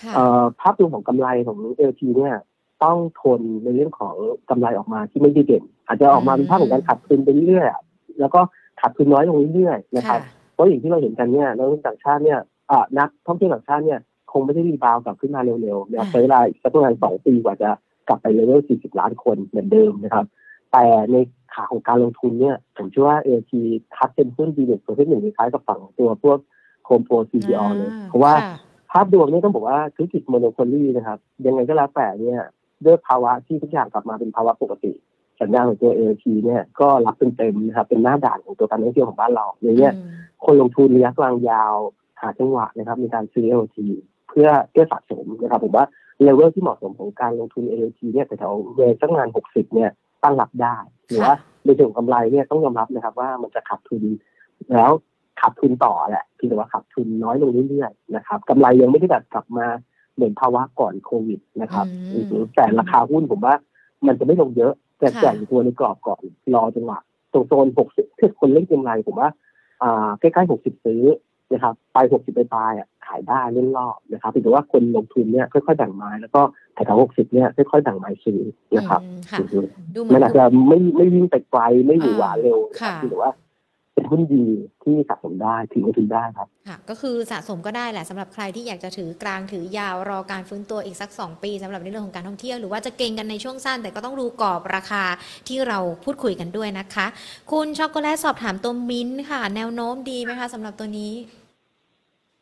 S1: ค่ะ
S2: เอ่อภาพรวมของกำไรของ ALT เนี่ยต้องทนในเรื่องของกำไรออกมาที่ไม่ได้เด่น อาจจะออกมาเป็นภาพของการขาดทุนไปเรื่อยๆอะแล้วก็ ขาดทุนน้อยลงเรื่อยๆนะครับ
S1: ค่ะ
S2: เพราะอย่างที่เราเห็นกันเนี่ยนักลงทุนต่างชาติเนี่ยอ่านักท่องเที่ยวต่างชาติเนี่ยคงไม่ได้รีบาวด์กลับขึ้นมาเร็วๆนะครับ
S1: อ่า
S2: ใช้เวลาอีกสักประมาณสองปีกว่าจะกลับไปเลเวล 40 ล้านคนเหมือนเดิมนะครับ แต่ในขาของการลงทุนเนี่ย ผมเชื่อว่า AT คัดเป็นหุ้นดีเด่นประเภทหนึ่งคล้ายๆกับฝั่งของตัวพวกโคมโปร CPO เลย เพราะว่า
S1: ค่
S2: ภาพรวมเนี่ยต้องบอกว่าธุรกิจโมโนโพลีนะครับ ยังไงก็แล้วแต่เนี่ยด้วยภาวะที่ทุกอย่างกลับมาเป็นภาวะปกติ สัญญาณของตัว AT เนี่ยก็รับเต็มๆนะครับเป็นหน้าด่านของตัวการท่องเที่ยวของบ้านเราอย่างเงี้ย
S1: อืม
S2: คนลงทุนระยะกลางยาวหาจังหวะนะครับในการซื้อ LT เพื่อเพื่อสะสมนะครับผมว่าเลเวลที่เหมาะสมของการลงทุน LT เนี่ยแถวๆเวสักงาน 60 เนี่ยตั้งรับได้ หรือว่าในส่วนของกำไรเนี่ยต้องยอมรับนะครับว่ามันจะขาดทุนแล้วขาดทุนต่อแหละเพียงแต่ว่าขาดทุนน้อยลงเรื่อยๆนะครับกำไรยังไม่ได้แบบกลับมาเหมือนภาวะก่อนโควิดนะครับ
S1: อืม
S2: อือแต่ราคาหุ้นผมว่ามันจะไม่ลงเยอะ แต่
S1: ค่ะ
S2: แก่งตัวในกรอบก่อนรอจังหวะตรงโซน60ถ้าคนเล่นเกมไรผมว่าอ่าใกล้ๆ60ซื้อนะครับไป60ไปปลายๆอะขายได้เล่นรอบนะครับถือว่าคนลงทุนเนี่ยค่อยๆแบ่งไม้แล้วก็แถวๆ60เนี่ยค่อยๆแบ่งไม้ซื้อนะครับ
S1: อืมค่ะ
S2: อือฮึ
S1: ดูเหมื
S2: มั
S1: อนน
S2: อาจจะไม่ไม่วิ่งไปไกลไม่หวือหวาเร็วนะค
S1: ค่ะ
S2: รับถือว่า เป็นหุ้นดีที่สะสมได้ถือว่าถือได้ครับ
S1: ค่ะก็คือสะสมก็ได้แหละสำหรับใครที่อยากจะถือกลางถือยาวรอการฟื้นตัวอีกสัก 2 ปีสำหรับในเรื่องของการท่องเที่ยวหรือว่าจะเก่งกันในช่วงสั้น แต่ก็ต้องดูกรอบราคาที่เราพูดคุยกันด้วยนะคะ คุณช็อกโกแลตสอบถามตัวมิ้นท์ค่ะ แนวโน้มดีไหมคะสำหรับตัวนี้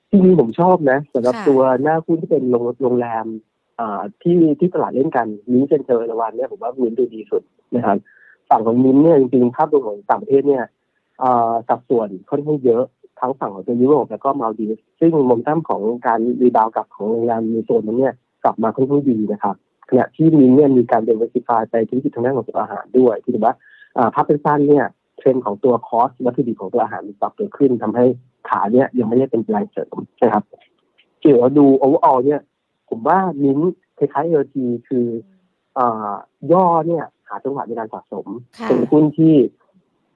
S2: ที่นี้ผมชอบนะสำหรับ
S1: ค่ะ
S2: ตัวหน้าหุ้นที่เป็นโรงโรงแรมอ่าที่ที่ตลาดเล่นกัน MINT CENTEL เอราวัณเนี่ยผมว่ามิ้นดูดีสุดนะครับฝั่งของมิ้นเนี่ยจริงๆภาพรวมของต่างประเทศเนี่ยอ่า สัดส่วนค่อนข้างเยอะทั้งฝั่งของตัวยุโรปแล้วก็มาลดีฟซึ่งโมเมนตัมของการ rebound กลับของโรงแรมในโซนนั้นเนี่ยกลับมาค่อนข้างดีนะครับขณะที่มิ้นเนี่ยมีการ diversify ไปธุรกิจทางด้านของตัวอาหารด้วยที่ถือว่าอ่าภาพระยะสั้นเนี่ยเทรนด์ของตัว cost วัตถุดิบของตัวอาหารมีปรับตัวขึ้นทำให้ขาเนี่ยยังไม่ได้เป็นแรงเสริมนะครับเกี่ยวกับดู overall เนี่ย ผมว่ามิ้นท์คล้ายๆเอทีคืออ่าย่อเนี่ยหาจังหวะในการสะสม
S1: ค่ะ
S2: เป็นหุ้นที่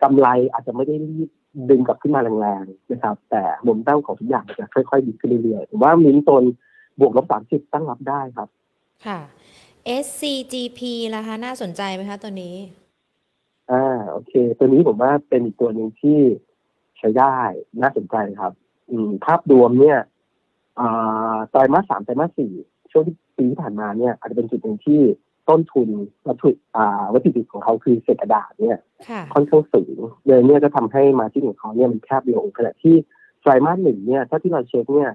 S2: กำไรอาจจะไม่ได้รีบดึงกลับขึ้นมาแรงๆนะครับ แต่มุมตั้งของทุกอย่างมันจะค่อยๆดีขึ้นเรื่อยๆผมว่ามิ้นท์โซนบวกลบสามสิบตั้งรับได้ครับ
S1: ค่ะ SCGP ล่ะคะ น่าสนใจไหมคะตัวนี้
S2: อ่าโอเค ตัวนี้ผมว่าเป็นอีกตัวหนึ่งที่ใช้ได้น่าสนใจครับ อืม ภาพรวมเนี่ยอ่าไตรมาสสามไตรมาสสี่ช่วงที่ปีที่ผ่านมาเนี่ย อาจจะเป็นจุดหนึ่งที่ ต้นทุนวัตถุอ่าวัตถุดิบของเขาคือเศษกระดาษเนี่ย
S1: ค่ะ
S2: ค่อนข้างสูงเลยเนี่ยก็ทำให้มาที่ของเขาเนี่ยมันแคบลงขณะที่ไตรมาสหนึ่งเนี่ยถ้าที่เราเช็คเนี่ย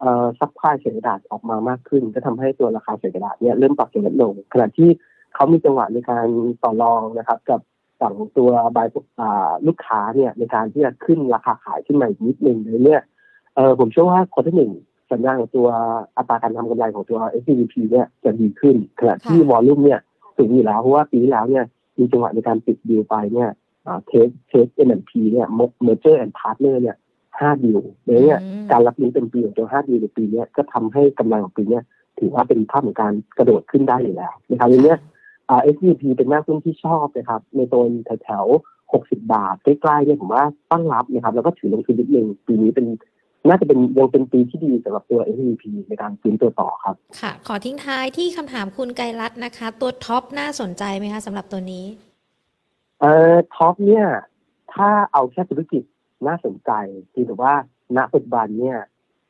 S2: เอ่อ supply เศษกระดาษออกมามากขึ้น ก็ทำให้ตัวราคาเศษกระดาษเนี่ยเริ่มปรับตัวลดลงขณะที่เขามีจังหวะในการต่อรองนะครับ กับฝั่งตัว buyer อ่าลูกค้าเนี่ยในการที่จะขึ้นราคาขายขึ้นมาอีกนิดนึงเลยเนี่ยเออผมเชื่อว่าคนที่หนึ่ง สัญญาณของตัวอัตราการทำกำไรของตัว SCGP เนี่ยจะดีขึ้นขณะที่
S1: ค่ะ
S2: volume เนี่ยสูงอยู่แล้วเพราะว่าปีที่แล้วเนี่ยมีจังหวะในการปิดดีลไปเนี่ยเทสเทส M&P เนี่ย merger and partner เนี่ยห้าดีลเลยเนี่ย
S1: อืม
S2: การรับรู้เต็มปีของตัวห้าดีลในปีเนี้ยก็ทำให้กำไรของปีเนี้ยถือว่าเป็นภาพของการกระโดดขึ้นได้อยู่แล้วนะครับในเนี้ยอ่า SCGP เป็นหน้าหุ้นที่ชอบนะครับ ในโซนแถวๆ60บาทใกล้ๆเนี่ยผมว่าตั้งรับนะครับ แล้วก็ถือลงทุนนิดนึงปีนี้เป็น น่าจะเป็นยังเป็นปีที่ดีสำหรับตัว SCGP ในการฟื้นตัวต่อครับ
S1: ค่ะ ขอทิ้งท้ายที่คำถามคุณไกรรัตน์นะคะ ตัว TOP น่าสนใจไหมคะสำหรับตัวนี้
S2: เอ่อ TOP เนี่ย ถ้าเอาแค่ธุรกิจน่าสนใจที่แต่ว่าณปัจจุบันเนี่ย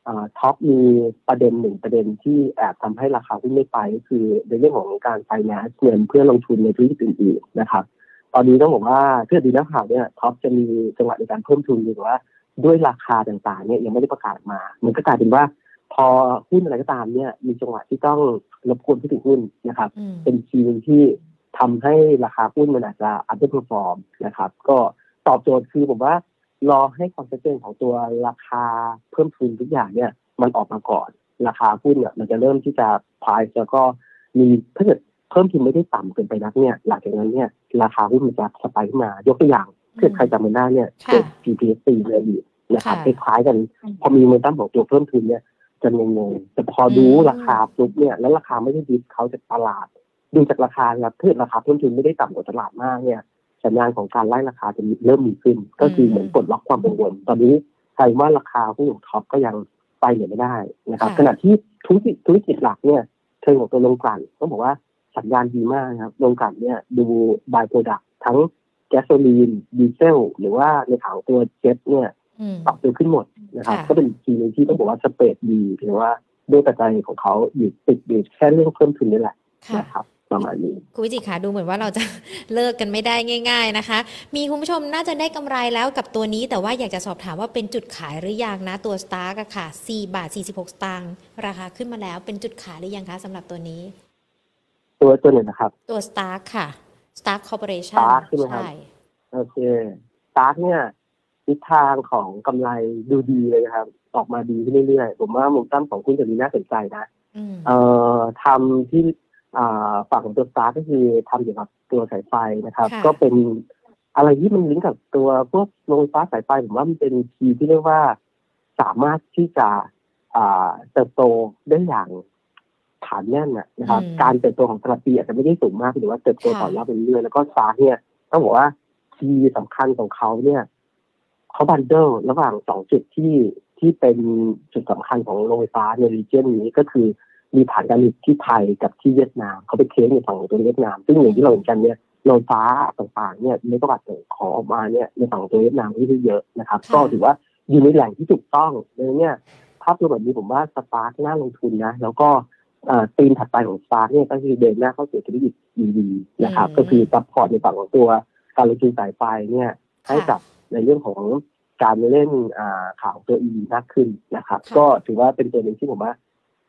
S2: อ่า TOP มีประเด็นหนึ่งประเด็นที่แอบทำให้ราคาหุ้นไม่ไปก็คือในเรื่องของการไฟแนนซ์เงินเพื่อลงทุนในธุรกิจอื่นๆนะครับ ตอนนี้ต้องบอกว่าถ้าดูนักข่าวเนี่ย TOP จะมีจังหวะในการเพิ่มทุนอยู่แต่ว่า ด้วยราคาต่างๆเนี่ยยังไม่ได้ประกาศออกมา มันก็กลายเป็นว่า พอหุ้นอะไรก็ตามเนี่ยมีจังหวะที่ต้องรบกวนผู้ถือหุ้นนะครับ
S1: อืม
S2: เป็นคีย์หนึ่งที่ทำให้ราคาหุ้นมันอาจจะ underperform นะครับ ก็ตอบโจทย์คือผมว่ารอให้ความชัดเจนของตัวราคาเพิ่มทุนทุกอย่างเนี่ย มันออกมาก่อน ราคาหุ้นเนี่ยมันจะเริ่มที่จะ price แล้วก็มีถ้าเกิดเพิ่มทุนไม่ได้ต่ำเกินไปนักเนี่ย หลังจากนั้นเนี่ยราคาหุ้นมันจะสไปค์ขึ้นมา ยกตัวอย่างถ้าเกิดใครจำมันได้เนี่ย
S1: ค่ะ
S2: เกิด GPC เลยอีก นะครับค
S1: ค่ะ
S2: ล้ายๆกัน พอมีโมเมนตัมของตัวเพิ่มทุนเนี่ยจะงงๆแต่พอรู้
S1: อืม
S2: ราคาปุ๊บเนี่ยแล้วราคาไม่ได้ diff เขาจากตลาด ดูจากราคาครับถ้าเกิดราคาเพิ่มทุนไม่ได้ต่ำกว่าตลาดมากเนี่ยสัญญาณของการไล่ราคาจะมีเริ่มมีขึ้น ก็คือเหมือนปลดล็อกความกังวลตอนนี้ใครว่าราคาหุ้นของ TOP ก็ยังไปไหนไม่ได้นะครับ
S1: ค่ะ
S2: ขณะที่ธุรกิจธุรกิจหลักเนี่ยเชิงของตัวโรงกลั่นต้องบอกว่าสัญญาณดีมากนะครับโรงกลั่นเนี่ยดู by-product ทั้งแก๊สโซลีนดีเซลหรือว่าในข่าวตัวเจ็ตเนี่ย
S1: อืม
S2: ปรับตัวขึ้นหมดนะครับ
S1: ค่ะ
S2: ก็เป็นอีกทีหนึงที่ต้องบอกว่าสเปรดดีหรือว่าด้วยปัจจัยของเขาอยู่ติดอยู่แค่เรื่องเพิ่มทุนนี่แหละ
S1: ค่ะ
S2: นะครับประมาณนี้
S1: คุณวิจิตรค่ะดูเหมือนว่าเราจะเลิกกันไม่ได้ง่าย ๆนะคะ มีคุณผู้ชมน่าจะได้กำไรแล้วกับตัวนี้ แต่ว่าอยากจะสอบถามว่าเป็นจุดขายหรือยังนะตัว Stark อะค่ะ4บาท 46 สตางค์ราคาขึ้นมาแล้วเป็นจุดขายหรือยังคะสำหรับตัวนี้
S2: ตัวตัวหนึ่งนะครับ
S1: ตัว Stark ค่ะ Stark Corporation
S2: Stark ใช่ไหมครับโอเค STARK เนี่ย ทิศทางของกำไรดูดีเลยนะครับ ออกมาดีขึ้นเรื่อยๆ ผมว่ามุมตั้มของคุณตัวนี้น่าสนใจนะ
S1: อืม
S2: เอ่อทำที่อ่าฝั่งของตัว STARK ก็คือทำเกี่ยวกับตัวสายไฟนะครับ
S1: ค่ะ
S2: ก็เป็นอะไรที่มันลิงก์กับตัวพวกโรงไฟฟ้าสายไฟผมว่ามันเป็น key ที่เรียกว่าสามารถที่จะอ่าเติบโตได้อย่างฐานแน่นนะนะครับ การเติบโตของแต่ละปีอาจจะไม่ได้สูงมากหรือว่าเติบโตต่อยอดไปเรื่อยๆแล้วก็ STARK เนี่ยต้องบอกว่า key สำคัญของเขาเนี่ย เขา bundle ระหว่างสองจุดที่ที่เป็นจุดสำคัญของโรงไฟฟ้าใน region นี้ก็คือมีฐานการผลิตที่ไทยกับที่เวียดนาม เขาไปเค้นในฝั่งของตัวเวียดนาม ซึ่งอย่างที่เราเห็นกันเนี่ยโรงไฟฟ้าต่างๆเนี่ยเมกะวัตต์ขอออกมาเนี่ยในฝั่งของตัวเวียดนามที่เยอะนะครับ
S1: ค่ะ
S2: ก็ถือว่าอยู่ในแหล่งที่ถูกต้องดังนั้นเนี่ยภาพรวมแบบนี้ผมว่า STARK น่าลงทุนนะ แล้วก็เอ่อธีมถัดไปของ STARK เนี่ยก็คือเดินหน้าเข้าสู่ธุรกิจ EV นะครับ ก็คือ support ในฝั่งของตัวการลงทุนสายไฟเนี่ยให้กับ ในเรื่องของการเล่นอ่าข่าวตัว EV มากขึ้นนะครับ
S1: ค่ะ
S2: ก็ถือว่าเป็นตัวหนึ่งที่ผมว่า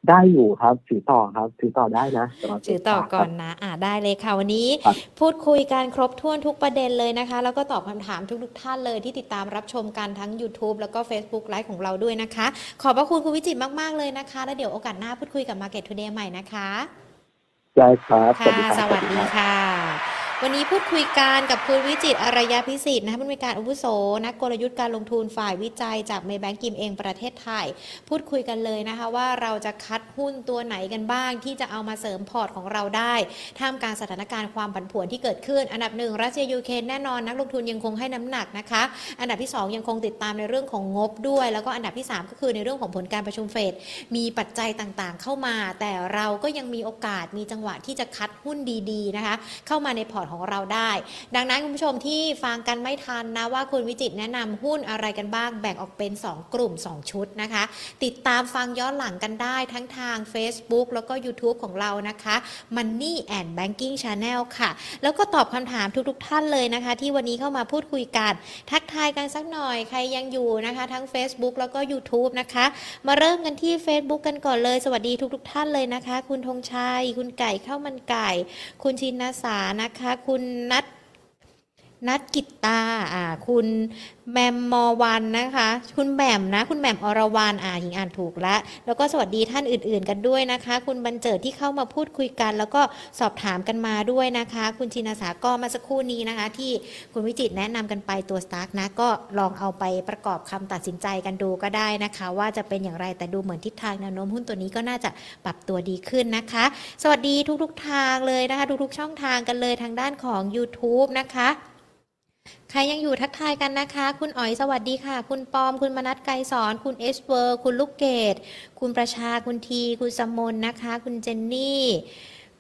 S2: ได้อยู่ครับถือต่อครับถือต่อได้นะสำหรับ
S1: ถือต่อ
S2: ตัว
S1: ก่อนนะ อ่าได้เลยค่ะวันนี้
S2: ครับ
S1: พูดคุยการครบถ้วนทุกประเด็นเลยนะคะ แล้วก็ตอบคำถามทุกๆท่านเลยที่ติดตามรับชมกันทั้ง YouTube แล้วก็ Facebook Live ของเราด้วยนะคะ ขอบพระคุณคุณวิจิตรมากๆเลยนะคะ แล้วเดี๋ยวโอกาสหน้าพูดคุยกับ Market Today ใหม่นะคะ
S2: ได้ครับ
S1: ค่ะสวัสดีค่ะ วันนี้พูดคุยกันกับคุณวิจิตอารยาพิสิทธิ์นะคะผู้อำนวยการอาวุโสนักกลยุทธ์การลงทุนฝ่ายวิจัยจากเมย์แบงก์กิมเอ็งประเทศไทย พูดคุยกันเลยนะคะว่าเราจะคัดหุ้นตัวไหนกันบ้าง ที่จะเอามาเสริมพอร์ตของเราได้ท่ามกลางสถานการณ์ความผันผวนที่เกิดขึ้น อันดับหนึ่งรัสเซียยูเครนแน่นอนนักลงทุนยังคงให้น้ำหนักนะคะ อันดับที่ 2 ยังคงติดตามในเรื่องของงบด้วย แล้วก็อันดับที่ 3 ก็คือในเรื่องของผลการประชุมเฟดมีปัจจัยต่างๆ เข้ามา แต่เราก็ยังมีโอกาสมีจังหวะที่จะคัดหุ้นดีๆนะคะเข้ามาในพอร์ตของเราได้ ดังนั้นคุณผู้ชมที่ฟังกันไม่ทันนะว่าคุณวิจิตแนะนำหุ้นอะไรกันบ้างแบ่งออกเป็น 2 กลุ่ม 2 ชุดนะคะ ติดตามฟังย้อนหลังกันได้ทั้งทาง Facebook แล้วก็ YouTube ของเรานะคะ Money and Banking Channel ค่ะ แล้วก็ตอบคำถามทุกๆท่านเลยนะคะ ที่วันนี้เข้ามาพูดคุยกัน ทักทายกันสักหน่อยใครยังอยู่นะคะ ทั้ง Facebook แล้วก็ YouTube นะคะ มาเริ่มกันที่ Facebook กันก่อนเลย สวัสดีทุกๆท่านเลยนะคะ คุณธงชัย คุณไก่ข้าวมันไก่ คุณชินาสานะคะคุณนัท นัดกิตตาอ่า คุณแมมมอวันนะคะ คุณแหม่มนะ คุณแหม่มอรวรรณอ่าหญิงอ่านถูกแล้ว แล้วก็สวัสดีท่านอื่น ๆ กันด้วยนะคะ คุณบรรเจิดที่เข้ามาพูดคุยกัน แล้วก็สอบถามกันมาด้วยนะคะ คุณชินาสาก็มาสักครู่นี้นะคะ ที่คุณวิจิตแนะนำกันไปตัวสตาร์กนะ ก็ลองเอาไปประกอบคำตัดสินใจกันดูก็ได้นะคะ ว่าจะเป็นอย่างไรแต่ดูเหมือนทิศทางแนวโน้มหุ้นตัวนี้ก็น่าจะปรับตัวดีขึ้นนะคะ สวัสดีทุกๆทางเลยนะคะ ทุกๆช่องทางกันเลยทางด้านของ YouTube นะคะ ใครยังอยู่ทักทายกันนะคะ คุณอ๋อยสวัสดีค่ะ คุณปอม คุณมนัทไกรสอน คุณเอสเวอร์ คุณลูกเกด คุณประชา คุณที คุณสมนนะคะ คุณเจนนี่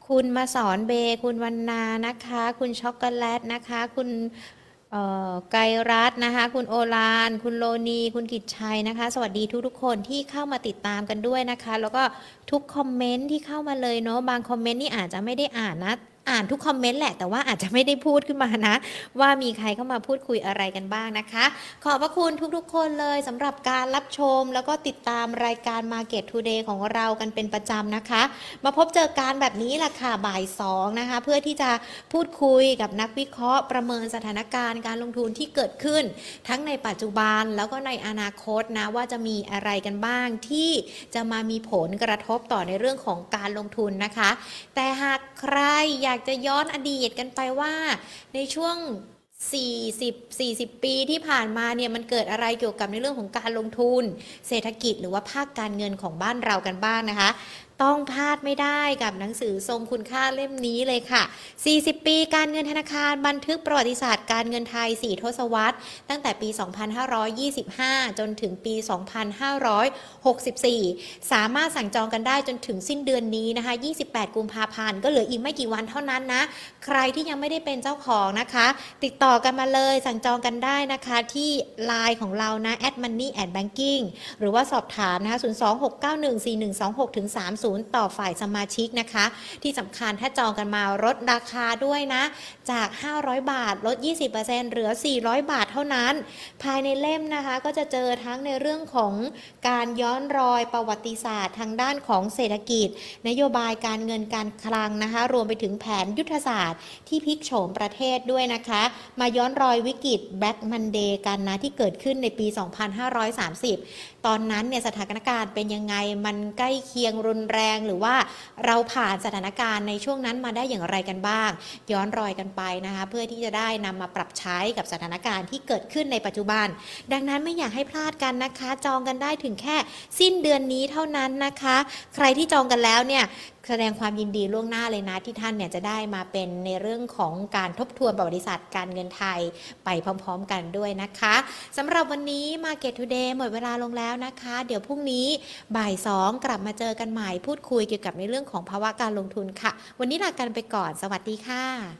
S1: คุณมาสอนเบ คุณวันนานะคะ คุณช็อกโกแลตนะคะ คุณไกรรัตน์นะคะ คุณโอลาน คุณโลนี คุณกิจชัยนะคะ สวัสดีทุกๆคนที่เข้ามาติดตามกันด้วยนะคะ แล้วก็ทุกคอมเมนต์ที่เข้ามาเลยเนาะ บางคอมเมนต์นี่อาจจะไม่ได้อ่านนะ อ่านทุกคอมเมนต์แหละ แต่ว่าอาจจะไม่ได้พูดขึ้นมานะ ว่ามีใครเข้ามาพูดคุยอะไรกันบ้างนะคะ ขอบพระคุณทุกๆ คนเลยสำหรับการรับชม แล้วก็ติดตามรายการ Market Today ของเรากันเป็นประจำนะคะ มาพบเจอการแบบนี้แหละค่ะบ่ายสองนะคะ เพื่อที่จะพูดคุยกับนักวิเคราะห์ประเมินสถานการณ์การลงทุนที่เกิดขึ้น ทั้งในปัจจุบันแล้วก็ในอนาคตนะว่าจะมีอะไรกันบ้างที่จะมามีผลกระทบต่อในเรื่องของการลงทุนนะคะ แต่หากใครอยากจะย้อนอดีตกันไปว่า ในช่วง 40 40 ปีที่ผ่านมาเนี่ยมันเกิดอะไรเกี่ยวกับในเรื่องของการลงทุน เศรษฐกิจหรือว่าภาคการเงินของบ้านเรากันบ้างนะคะ ต้องพลาดไม่ได้กับหนังสือทรงคุณค่าเล่มนี้เลยค่ะ 40 ปีการเงินธนาคารบันทึกประวัติศาสตร์การเงินไทย 4 ทศวรรษ ตั้งแต่ปี 2525 จนถึงปี 2564 สามารถสั่งจองกันได้จนถึงสิ้นเดือนนี้นะคะ 28 กุมภาพันธ์ก็เหลืออีกไม่กี่วันเท่านั้นนะ ใครที่ยังไม่ได้เป็นเจ้าของนะคะ ติดต่อกันมาเลยสั่งจองกันได้นะคะที่ไลน์ของเรานะ at money at banking หรือว่าสอบถามนะคะ 026914126ถึง30ต่อฝ่ายสมาชิกนะคะ ที่สำคัญถ้าจองกันมาลดราคาด้วยนะ จาก 500 บาทลด 20%เหลือ 400 บาทเท่านั้น ภายในเล่มนะคะก็จะเจอทั้งในเรื่องของการย้อนรอยประวัติศาสตร์ ทางด้านของเศรษฐกิจ นโยบายการเงินการคลังนะคะ รวมไปถึงแผนยุทธศาสตร์ ที่พลิกโฉมประเทศด้วยนะคะ มาย้อนรอยวิกฤต Black Monday กันนะที่เกิดขึ้นในปี 2530 ตอนนั้นเนี่ยสถานการณ์เป็นยังไงมันใกล้เคียงรุนแรง หรือว่าเราผ่านสถานการณ์ในช่วงนั้นมาได้อย่างไรกันบ้าง ย้อนรอยกันไปนะคะเพื่อที่จะได้นำมาปรับใช้กับสถานการณ์ที่เกิดขึ้นในปัจจุบัน ดังนั้นไม่อยากให้พลาดกันนะคะ จองกันได้ถึงแค่สิ้นเดือนนี้เท่านั้นนะคะ ใครที่จองกันแล้วเนี่ยแสดงความยินดีล่วงหน้าเลยนะที่ท่านเนี่ยจะได้มาเป็นในเรื่องของการทบทวนประวัติศาสตร์การเงินไทยไปพร้อมๆกันด้วยนะคะสำหรับวันนี้ Market Today หมดเวลาลงแล้วนะคะ เดี๋ยวพรุ่งนี้บ่ายสองกลับมาเจอกันใหม่พูดคุยเกี่ยวกับในเรื่องของภาวะการลงทุนค่ะ วันนี้ลากันไปก่อน สวัสดีค่ะ